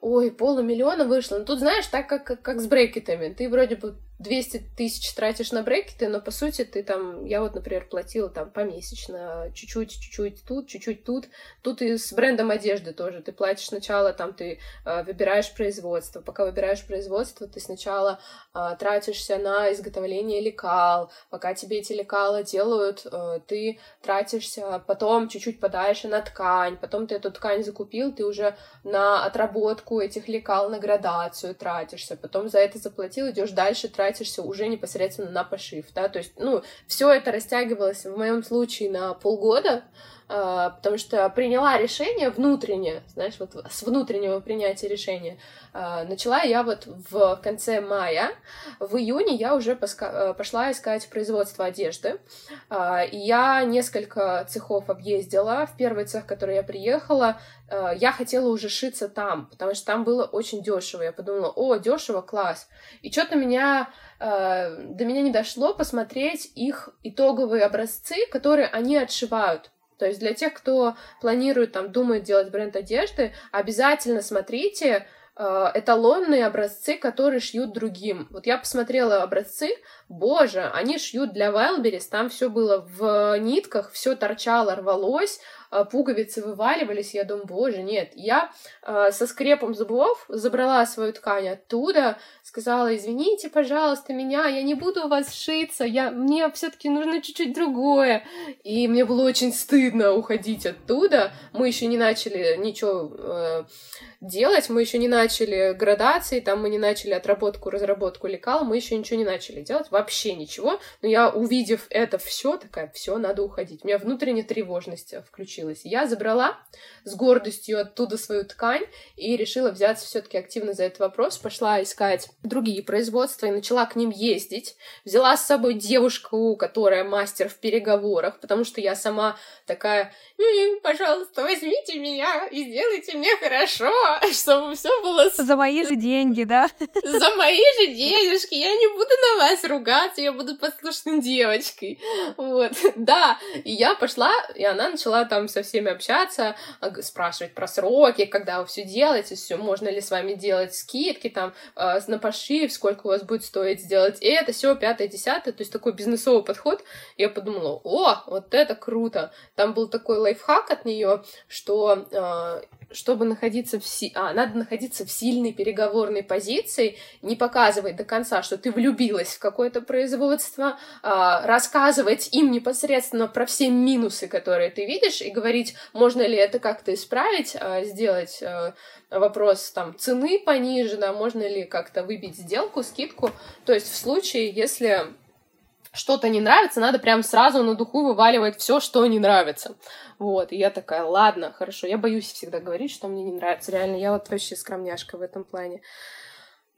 ой, полумиллиона вышло. Ну, тут, знаешь, так как, как с брекетами. Ты вроде бы 200 тысяч тратишь на брекеты, но по сути ты там, я вот, например, платила там помесячно, чуть-чуть, чуть-чуть тут, чуть-чуть тут. Тут и с брендом одежды тоже. Ты платишь сначала, там ты э, выбираешь производство. Пока выбираешь производство, ты сначала э, тратишься на изготовление лекал. Пока тебе эти лекала делают, э, ты тратишься, потом чуть-чуть подаешь на ткань, потом ты эту ткань закупил, ты уже на отработку этих лекал, на градацию тратишься, потом за это заплатил, идешь дальше, тратишь тратишься уже непосредственно на пошив, да, то есть, ну, все это растягивалось в моем случае на полгода, потому что приняла решение внутреннее, знаешь, вот с внутреннего принятия решения. А, начала я вот в конце мая, в июне я уже э, пошла искать производство одежды, а, и я несколько цехов объездила. В первый цех, в который я приехала, я хотела уже шиться там, потому что там было очень дешево. Я подумала, о, дешево, класс. И что-то меня до меня не дошло посмотреть их итоговые образцы, которые они отшивают. То есть для тех, кто планирует, там, думает делать бренд одежды, обязательно смотрите, э, эталонные образцы, которые шьют другим. Вот я посмотрела образцы, боже, они шьют для Wildberries, там все было в нитках, все торчало, рвалось, пуговицы вываливались, я думаю, боже, нет. Я э, со скрепом зубов забрала свою ткань оттуда, сказала, извините, пожалуйста, меня, я не буду у вас шиться, я, мне все таки нужно чуть-чуть другое. И мне было очень стыдно уходить оттуда. Мы еще не начали ничего э, делать, мы еще не начали градации, там мы не начали отработку, разработку лекал, мы еще ничего не начали делать, вообще ничего. Но я, увидев это все, такая, все, надо уходить. У меня внутренняя тревожность включилась получилось. Я забрала с гордостью оттуда свою ткань и решила взяться все-таки активно за этот вопрос. Пошла искать другие производства и начала к ним ездить. Взяла с собой девушку, которая мастер в переговорах, потому что я сама такая, пожалуйста, возьмите меня и сделайте мне хорошо, [LAUGHS] чтобы все было... За мои же деньги, да? За мои же денежки. Я не буду на вас ругаться, я буду послушной девочкой. Вот, да. И я пошла, и она начала там со всеми общаться, а, спрашивать про сроки, когда вы все делаете, все, можно ли с вами делать скидки там э, на пошив, сколько у вас будет стоить сделать это, все, пятое, десятое, то есть такой бизнесовый подход. Я подумала, о, вот это круто. Там был такой лайфхак от нее, что э, чтобы находиться в си... а, надо находиться в сильной переговорной позиции, не показывать до конца, что ты влюбилась в какое-то производство, а, рассказывать им непосредственно про все минусы, которые ты видишь, и говорить, можно ли это как-то исправить, а, сделать а, вопрос там цены понижена, можно ли как-то выбить сделку, скидку. То есть в случае, если что-то не нравится, надо прям сразу на духу вываливать все, что не нравится. Вот, и я такая, ладно, хорошо, я боюсь всегда говорить, что мне не нравится. Реально, я вот вообще скромняшка в этом плане.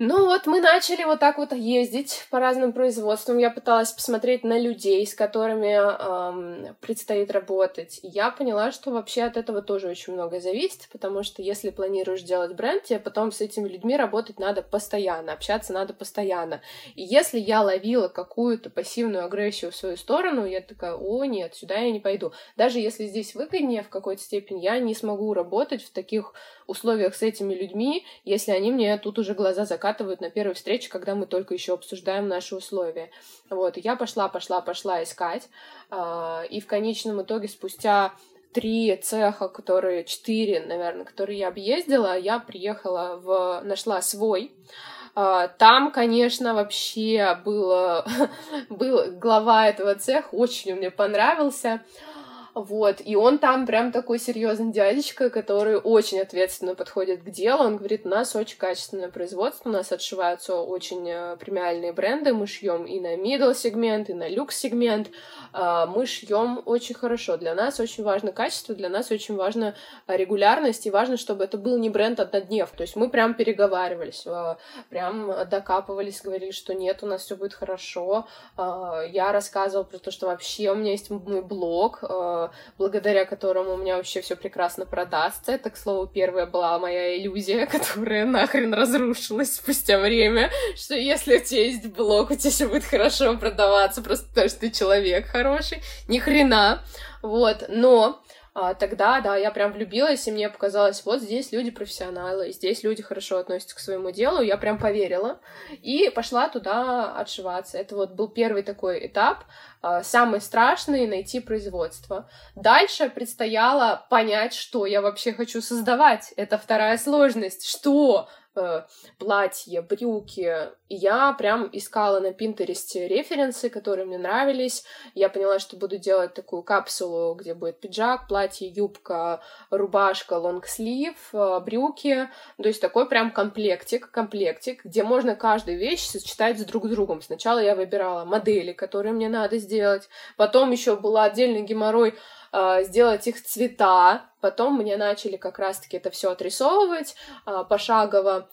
Ну вот мы начали вот так вот ездить по разным производствам. Я пыталась посмотреть на людей, с которыми эм, предстоит работать. И я поняла, что вообще от этого тоже очень много зависит, потому что если планируешь делать бренд, тебе потом с этими людьми работать надо постоянно, общаться надо постоянно. И если я ловила какую-то пассивную агрессию в свою сторону, я такая, о нет, сюда я не пойду. Даже если здесь выгоднее в какой-то степени, я не смогу работать в таких условиях с этими людьми, если они мне тут уже глаза закатывают на первой встрече, когда мы только еще обсуждаем наши условия. Вот, я пошла, пошла, пошла искать, э, и в конечном итоге спустя три цеха, которые, четыре, наверное, которые я объездила, я приехала в, нашла свой, а, там, конечно, вообще было, [LAUGHS] был глава этого цеха, очень мне понравился. Вот, и он там прям такой серьезный дядечка, который очень ответственно подходит к делу. Он говорит, у нас очень качественное производство, у нас отшиваются очень э, премиальные бренды, мы шьем и на middle сегмент, и на люкс сегмент, а, мы шьем очень хорошо. Для нас очень важно качество, для нас очень важна регулярность, и важно, чтобы это был не бренд одноднев. То есть мы прям переговаривались, а, прям докапывались, говорили, что нет, у нас все будет хорошо. А, я рассказывала про то, что вообще у меня есть мой блог, благодаря которому у меня вообще все прекрасно продастся. Это, к слову, первая была моя иллюзия, [LAUGHS] которая нахрен разрушилась спустя время, что если у тебя есть блог, у тебя все будет хорошо продаваться, просто потому что ты человек хороший. Ни хрена. Вот, но тогда, да, я прям влюбилась, и мне показалось, вот здесь люди профессионалы, здесь люди хорошо относятся к своему делу, я прям поверила, и пошла туда отшиваться. Это вот был первый такой этап, а, самый страшный — найти производство. Дальше предстояло понять, что я вообще хочу создавать. Это вторая сложность. Что? Э, платья, брюки. И я прям искала на Пинтересте референсы, которые мне нравились. Я поняла, что буду делать такую капсулу, где будет пиджак, платье, юбка, рубашка, лонгслив, э, брюки. То есть такой прям комплектик, комплектик, где можно каждую вещь сочетать с друг другом. Сначала я выбирала модели, которые мне надо сделать. Потом еще был отдельный геморрой сделать их цвета. Потом мне начали как раз-таки это все отрисовывать а, пошагово.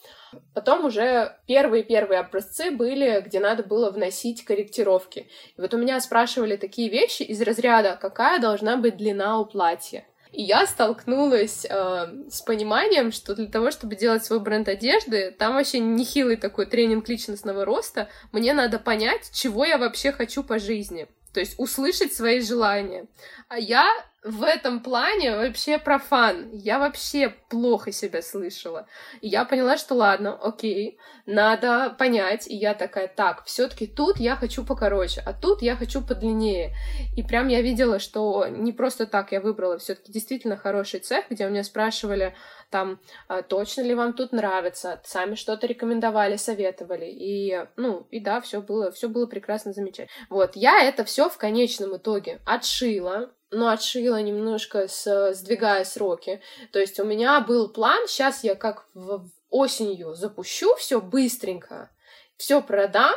Потом уже первые-первые образцы были, где надо было вносить корректировки. И вот у меня спрашивали такие вещи из разряда, какая должна быть длина у платья. И я столкнулась э, с пониманием, что для того, чтобы делать свой бренд одежды, там вообще нехилый такой тренинг личностного роста. Мне надо понять, чего я вообще хочу по жизни. То есть услышать свои желания. А я в этом плане вообще профан. Я вообще плохо себя слышала. И я поняла, что ладно, окей, надо понять. И я такая, так, все таки тут я хочу покороче, а тут я хочу подлиннее. И прям я видела, что не просто так я выбрала все таки действительно хороший цех, где у меня спрашивали, там, а, точно ли вам тут нравится, сами что-то рекомендовали, советовали, и, ну, и да, все было, все было прекрасно, замечательно. Вот, я это все в конечном итоге отшила, но отшила немножко, с, сдвигая сроки. То есть у меня был план, сейчас я как в осенью запущу все быстренько, все продам,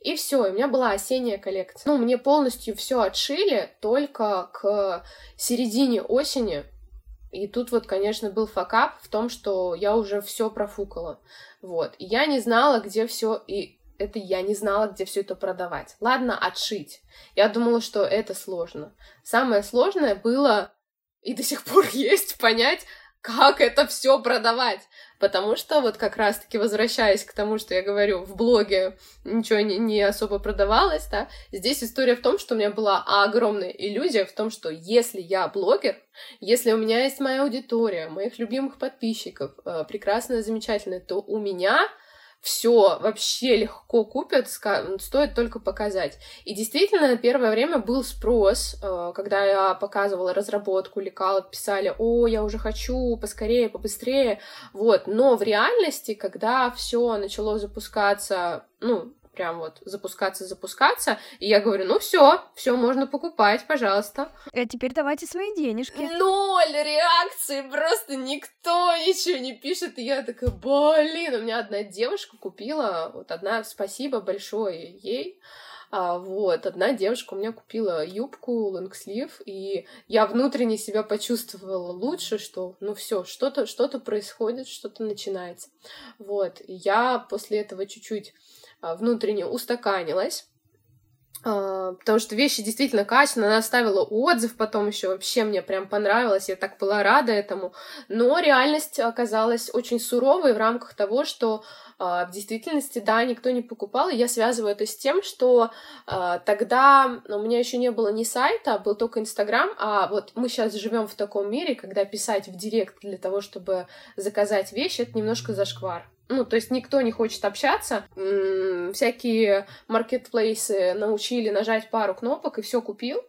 и все, у меня была осенняя коллекция. Ну, мне полностью все отшили только к середине осени, и тут вот, конечно, был факап в том, что я уже все профукала. Вот. И я не знала, где все и это я не знала, где все это продавать. Ладно, отшить. Я думала, что это сложно. Самое сложное было и до сих пор [LAUGHS] есть понять, как это все продавать. Потому что вот как раз-таки возвращаясь к тому, что я говорю, в блоге ничего не, не особо продавалось, да, здесь история в том, что у меня была огромная иллюзия в том, что если я блогер, если у меня есть моя аудитория, моих любимых подписчиков, э, прекрасная, замечательная, то у меня все вообще легко купят, стоит только показать. И действительно, первое время был спрос, э, когда я показывала разработку, лекал, писали, о, я уже хочу, поскорее, побыстрее, вот. Но в реальности, когда все начало запускаться, ну, прям вот запускаться, запускаться. И я говорю, ну все, все можно покупать, пожалуйста. А теперь давайте свои денежки. Ноль реакции, просто никто ничего не пишет. И я такая, блин, у меня одна девушка купила, вот одна, спасибо большое ей. А, вот, одна девушка у меня купила юбку, лонгслив, и я внутренне себя почувствовала лучше, что, ну все, что-то что происходит, что-то начинается. Вот, и я после этого чуть-чуть внутренне устаканилась. А, потому что вещи действительно качественные, она оставила отзыв потом еще, вообще мне прям понравилось, я так была рада этому, но реальность оказалась очень суровой в рамках того, что а, в действительности, да, никто не покупал, и я связываю это с тем, что тогда у меня еще не было ни сайта, был только Инстаграм, а вот мы сейчас живем в таком мире, когда писать в директ для того, чтобы заказать вещи, это немножко зашквар. Ну, то есть никто не хочет общаться. Всякие маркетплейсы научили нажать пару кнопок и все купил.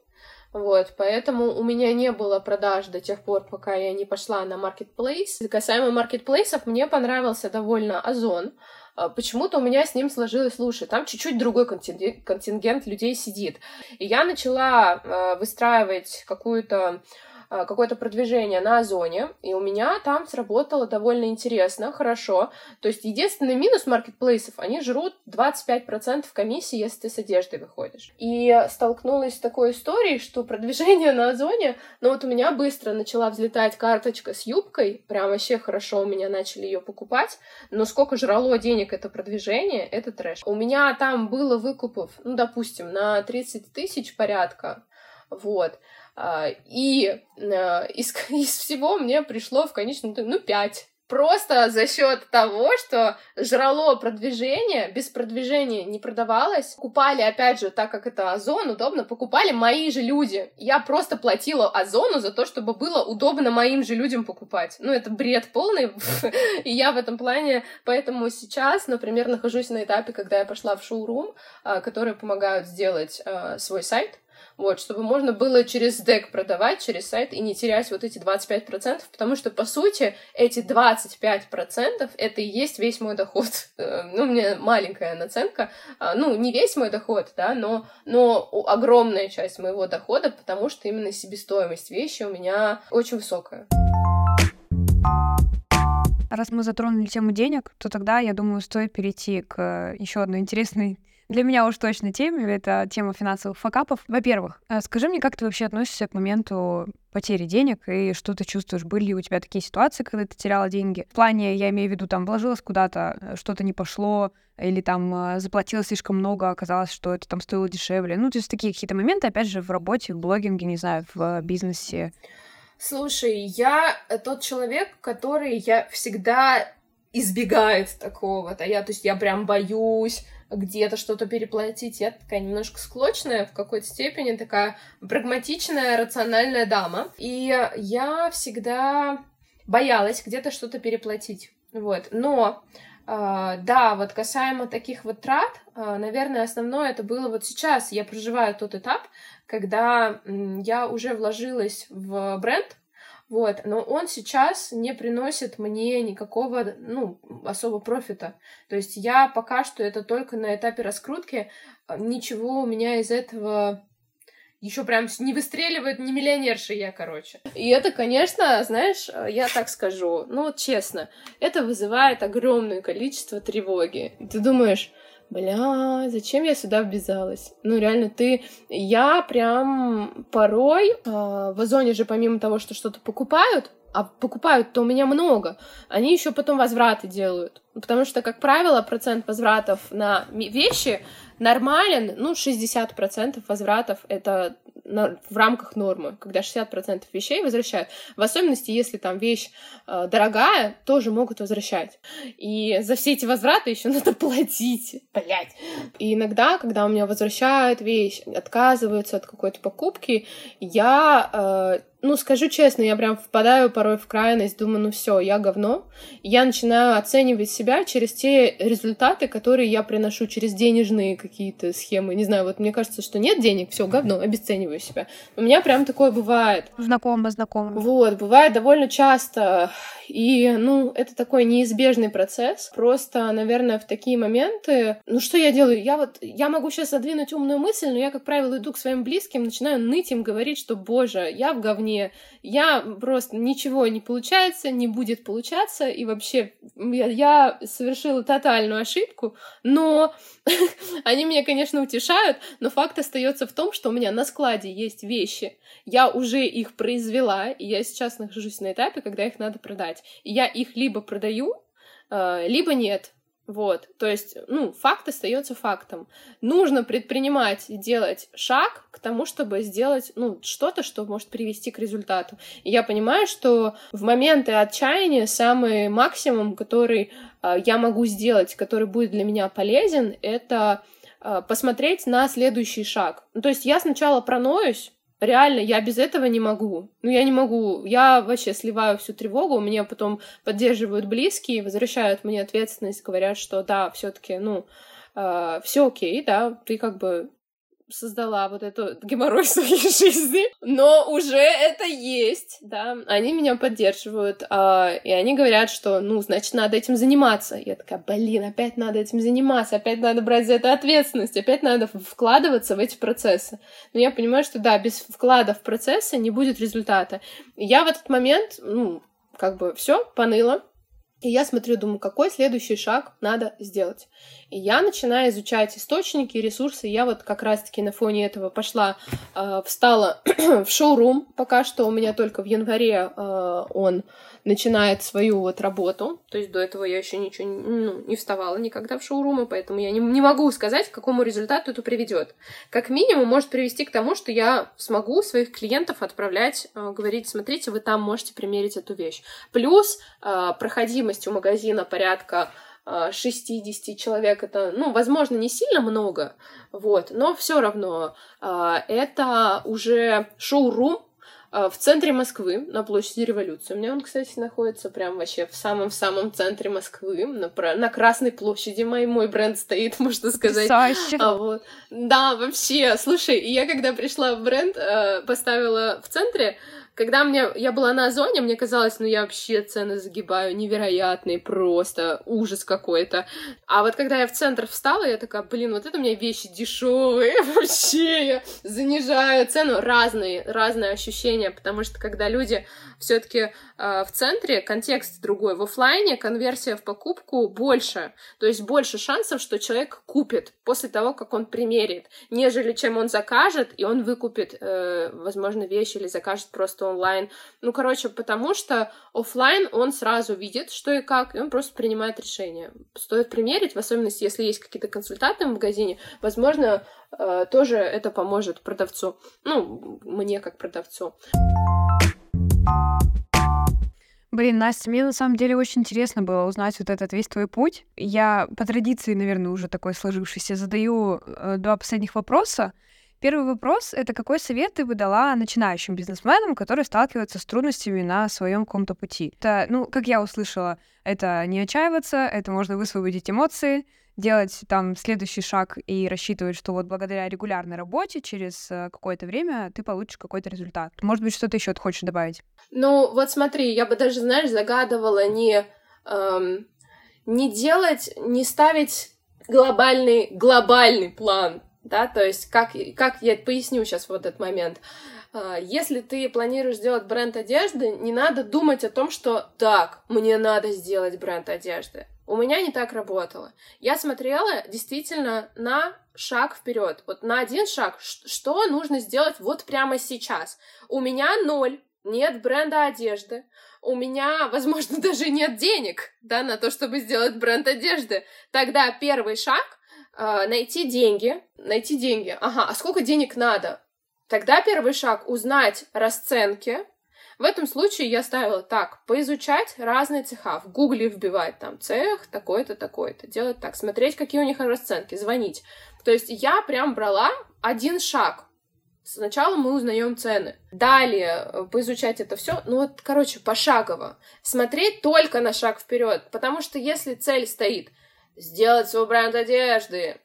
Вот, поэтому у меня не было продаж до тех пор, пока я не пошла на маркетплейс. Касаемо маркетплейсов, мне понравился довольно Озон. А, почему-то у меня с ним сложилось лучше. Там чуть-чуть другой контингент, людей сидит. И я начала э, выстраивать какую-то а, какое-то продвижение на Озоне, и у меня там сработало довольно интересно, хорошо. То есть единственный минус маркетплейсов, они жрут 25% комиссии, если ты с одеждой выходишь. И столкнулась с такой историей, что продвижение на Озоне, ну вот у меня быстро начала взлетать карточка с юбкой, прям вообще хорошо у меня начали ее покупать, но сколько жрало денег это продвижение, это трэш. У меня там было выкупов, ну, допустим, на 30 тысяч порядка, вот. А, и а, из, [LAUGHS] из всего мне пришло в конечном итоге, ну, пять. Просто за счет того, что жрало продвижение, без продвижения не продавалось. Покупали, опять же, так как это Озон, удобно, покупали мои же люди. Я просто платила Озону за то, чтобы было удобно моим же людям покупать. Ну, это бред полный, [LAUGHS] и я в этом плане, поэтому сейчас, например, нахожусь на этапе, когда я пошла в шоурум, а, которые помогают сделать свой сайт, вот, чтобы можно было через дек продавать, через сайт и не терять вот эти 25%, потому что, по сути, эти 25% это и есть весь мой доход. [LAUGHS] Э, ну, у меня маленькая наценка, а, ну, не весь мой доход, да, но, но огромная часть моего дохода, потому что именно себестоимость вещи у меня очень высокая. Раз мы затронули тему денег, то тогда, я думаю, стоит перейти к еще одной интересной для меня уж точно теме, это тема финансовых факапов. Во-первых, э, скажи мне, как ты вообще относишься к моменту потери денег и что ты чувствуешь? Были ли у тебя такие ситуации, когда ты теряла деньги? В плане, я имею в виду, там, вложилась куда-то, э, что-то не пошло, или там э, заплатила слишком много, оказалось, что это там стоило дешевле. Ну, то есть такие какие-то моменты, опять же, в работе, в блогинге, не знаю, в бизнесе. Слушай, я тот человек, который я всегда избегает такого-то. Я, то есть я прям боюсь где-то что-то переплатить. Я такая немножко склочная, в какой-то степени такая прагматичная, рациональная дама. И я всегда боялась где-то что-то переплатить. Вот. Но Uh, да, вот касаемо таких вот трат, uh, наверное, основное это было вот сейчас. Я проживаю тот этап, когда я уже вложилась в бренд, вот, но он сейчас не приносит мне никакого, ну, особо профита. То есть я пока что это только на этапе раскрутки, а, ничего у меня из этого еще прям не выстреливает, не миллионерша я, короче. И это, конечно, знаешь, я так скажу, ну вот честно, это вызывает огромное количество тревоги. Ты думаешь, бля, зачем я сюда ввязалась? Ну, реально, ты... Я прям порой... Э, в Озоне же помимо того, что что-то покупают, а покупают-то у меня много, они еще потом возвраты делают. Потому что, как правило, процент возвратов на вещи нормален, ну, 60% возвратов это на, в рамках нормы, когда 60% вещей возвращают. В особенности, если там вещь э, дорогая, тоже могут возвращать. И за все эти возвраты еще надо платить. Блять. И иногда, когда у меня возвращают вещь, отказываются от какой-то покупки, я э, ну, скажу честно, я прям впадаю порой в крайность, думаю, ну все, я говно. я начинаю оценивать себя через те результаты, которые я приношу, через денежные какие-то схемы. Не знаю, вот мне кажется, что нет денег, все, говно, обесцениваю себя. У меня прям такое бывает. Знакомо, знакомо. Вот, бывает довольно часто. И, ну, это такой неизбежный процесс. Просто, наверное, в такие моменты... Ну, что я делаю? Я вот... Я могу сейчас задвинуть умную мысль, но я, как правило, иду к своим близким, начинаю ныть им, говорить, что, боже, я в говне, я просто... Ничего не получается, не будет получаться, и вообще я, я совершила тотальную ошибку, но [LAUGHS] они меня, конечно, утешают, но факт остается в том, что у меня на складе есть вещи, я уже их произвела, и я сейчас нахожусь на этапе, когда их надо продать. И я их либо продаю, э, либо нет. Вот, то есть, ну, факт остается фактом. Нужно предпринимать и делать шаг к тому, чтобы сделать, ну, что-то, что может привести к результату. И я понимаю, что в моменты отчаяния самый максимум, который э, я могу сделать, который будет для меня полезен, это э, посмотреть на следующий шаг. Ну, то есть я сначала проноюсь, Реально, я без этого не могу. Ну, я не могу. Я вообще сливаю всю тревогу. Меня потом поддерживают близкие, возвращают мне ответственность, говорят, что да, все-таки, ну, э, все окей, да, ты как бы создала вот эту [LAUGHS] геморрой своей жизни, но уже это есть, да. Они меня поддерживают, а, и они говорят, что, ну, значит, надо этим заниматься. Я такая, блин, опять надо этим заниматься, опять надо брать за это ответственность, опять надо вкладываться в эти процессы. Но я понимаю, что да, без вклада в процессы не будет результата. И я в этот момент, ну, как бы все, поныла, и я смотрю, думаю, какой следующий шаг надо сделать. И я начинаю изучать источники, ресурсы. Я вот как раз-таки на фоне этого пошла, э, встала [CLEARS THROAT] в шоурум. Пока что у меня только в январе э, он начинает свою вот работу. То есть до этого я еще ничего ну, не вставала никогда в шоурумы, поэтому я не, не могу сказать, к какому результату это приведет. Как минимум может привести к тому, что я смогу своих клиентов отправлять, э, говорить, смотрите, вы там можете примерить эту вещь. Плюс э, проходимость у магазина порядка 60 э, человек это, ну, возможно, не сильно много, вот, но все равно э, это уже шоурум, а, в центре Москвы, на площади Революции. У меня он, кстати, находится прям вообще в самом-самом центре Москвы, на, на Красной площади мой, мой бренд стоит, [LAUGHS] можно сказать. А, вот. Да, вообще, слушай, я когда пришла в бренд, э, поставила в центре, когда мне, я была на Озоне, мне казалось, ну я вообще цены загибаю невероятные, просто ужас какой-то. А вот когда я в центр встала, я такая, блин, вот это у меня вещи дешевые, [LAUGHS] вообще я занижаю цену. Разные, разные ощущения, потому что когда люди все-таки в центре, контекст другой. В офлайне конверсия в покупку больше, то есть больше шансов, что человек купит после того, как он примерит, нежели чем он закажет, и он выкупит, э, возможно, вещи или закажет просто онлайн. Ну, короче, потому что офлайн он сразу видит, что и как, и он просто принимает решение. Стоит примерить, в особенности, если есть какие-то консультанты в магазине, возможно, э, тоже это поможет продавцу. Ну, мне как продавцу. Блин, Настя, мне на самом деле очень интересно было узнать вот этот весь твой путь. Я по традиции, наверное, уже такой сложившийся, задаю э, два последних вопроса. Первый вопрос — это какой совет ты бы дала начинающим бизнесменам, которые сталкиваются с трудностями на своем каком-то пути? Это, ну, как я услышала, это не отчаиваться, это можно высвободить эмоции, делать там следующий шаг и рассчитывать, что вот благодаря регулярной работе через э, какое-то время ты получишь какой-то результат. Может быть, что-то еще ты хочешь добавить? Ну, вот смотри, я бы даже, знаешь, загадывала не, эм, не делать, не ставить глобальный, глобальный план, да, то есть как, как я поясню сейчас вот этот момент. А, если ты планируешь сделать бренд одежды, не надо думать о том, что так, мне надо сделать бренд одежды. У меня не так работало. Я смотрела действительно на шаг вперед. Вот на один шаг, что нужно сделать вот прямо сейчас. У меня ноль, нет бренда одежды. У меня, [LAUGHS] возможно, даже нет денег, да, на то, чтобы сделать бренд одежды. Тогда первый шаг э, найти деньги, найти деньги. Ага, а сколько денег надо? Тогда первый шаг узнать расценки, в этом случае я ставила так, поизучать разные цеха, в гугле вбивать там цех такой-то, такой-то, делать так, смотреть, какие у них расценки, звонить. То есть я прям брала один шаг, Сначала мы узнаем цены. Далее э, поизучать это все. Ну вот, короче, пошагово. Смотреть только на шаг вперед. Потому что если цель стоит сделать свой бренд одежды,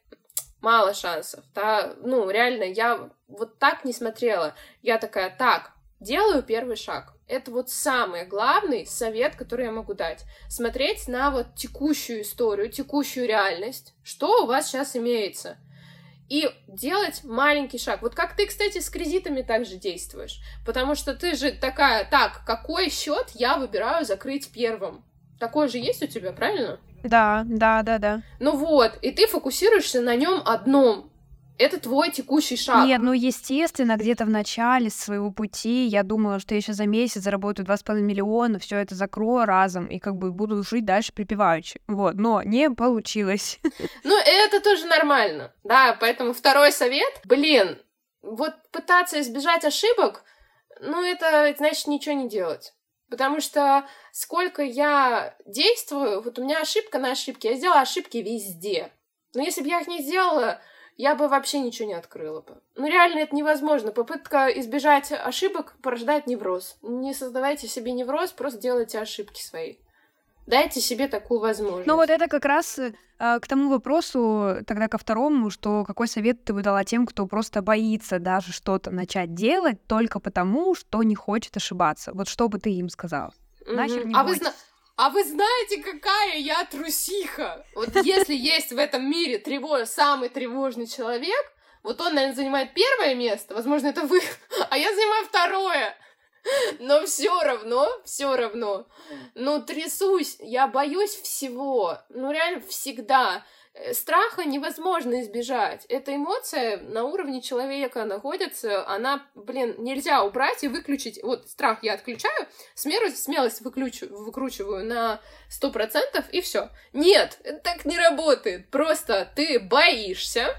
мало шансов. Да? Ну, реально, я вот так не смотрела. Я такая, так, делаю первый шаг. Это вот самый главный совет, который я могу дать. Смотреть на вот текущую историю, текущую реальность, что у вас сейчас имеется. И делать маленький шаг. Вот как ты, кстати, с кредитами также действуешь. Потому что ты же такая, так, какой счет я выбираю закрыть первым? Такое же есть у тебя, правильно? Да, да, да, да. Ну вот, и ты фокусируешься на нем одном. Это твой текущий шаг. Нет, ну, естественно, где-то в начале своего пути я думала, что я сейчас за месяц заработаю 2,5 миллиона, все это закрою разом и как бы буду жить дальше припеваючи. Вот, но не получилось. [LAUGHS] Ну, это тоже нормально, да, поэтому второй совет, блин, вот пытаться избежать ошибок, ну, это значит ничего не делать. Потому что сколько я действую, вот у меня ошибка на ошибке, я сделала ошибки везде. Но если бы я их не сделала, я бы вообще ничего не открыла бы. Ну, реально это невозможно. Попытка избежать ошибок порождает невроз. Не создавайте себе невроз, просто делайте ошибки свои. Дайте себе такую возможность. Ну вот это как раз э, к тому вопросу, тогда ко второму, что какой совет ты бы дала тем, кто просто боится даже что-то начать делать только потому, что не хочет ошибаться. Вот что бы ты им сказал? Mm-hmm. Нахер не а вы, зна- а вы знаете, какая я трусиха? Вот если есть в этом мире тревож... самый тревожный человек, вот он, наверное, занимает первое место, возможно, это вы, [LAUGHS] а я занимаю второе. Но все равно, все равно. Ну, трясусь, я боюсь всего. Ну, реально, всегда. Э, страха невозможно избежать. Эта эмоция на уровне человека находится, она, блин, нельзя убрать и выключить. Вот страх я отключаю, смелость, смелость выключу, выкручиваю на сто процентов и все. Нет, так не работает. Просто ты боишься,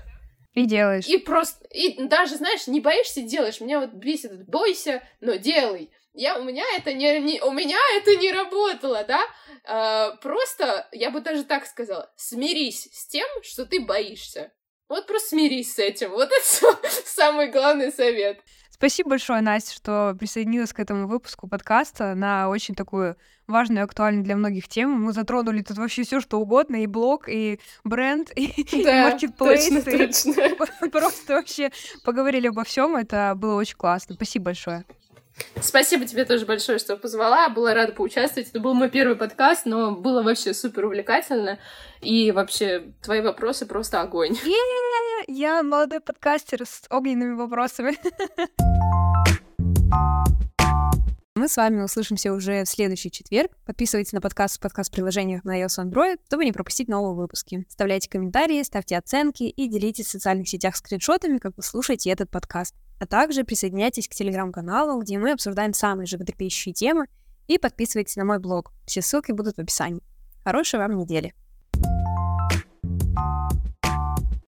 и делаешь. И просто, и даже, знаешь, не боишься, делаешь. Меня вот бесит, бойся, но делай. Я, у меня это не, не, у меня это не работало, да? А, просто, я бы даже так сказала, смирись с тем, что ты боишься. Вот просто смирись с этим. Вот это [LAUGHS] самый главный совет. Спасибо большое, Настя, что присоединилась к этому выпуску подкаста на очень такую важную и актуальную для многих тему. Мы затронули тут вообще все, что угодно, и блог, и бренд, [LAUGHS] и, да, и маркетплейс. Точно, и точно. [LAUGHS] Просто вообще поговорили обо всем. Это было очень классно. Спасибо большое. Спасибо тебе тоже большое, что позвала. Была рада поучаствовать. Это был мой первый подкаст, но было вообще супер увлекательно. И вообще, твои вопросы просто огонь. Я молодой подкастер с огненными вопросами. [LAUGHS] Мы с вами услышимся уже в следующий четверг. Подписывайтесь на подкаст в подкаст-приложениях на iOS и Android, чтобы не пропустить новые выпуски. Оставляйте комментарии, ставьте оценки и делитесь в социальных сетях скриншотами, как вы слушаете этот подкаст. А также присоединяйтесь к телеграм-каналу, где мы обсуждаем самые животрепещущие темы, и подписывайтесь на мой блог. Все ссылки будут в описании. Хорошей вам недели!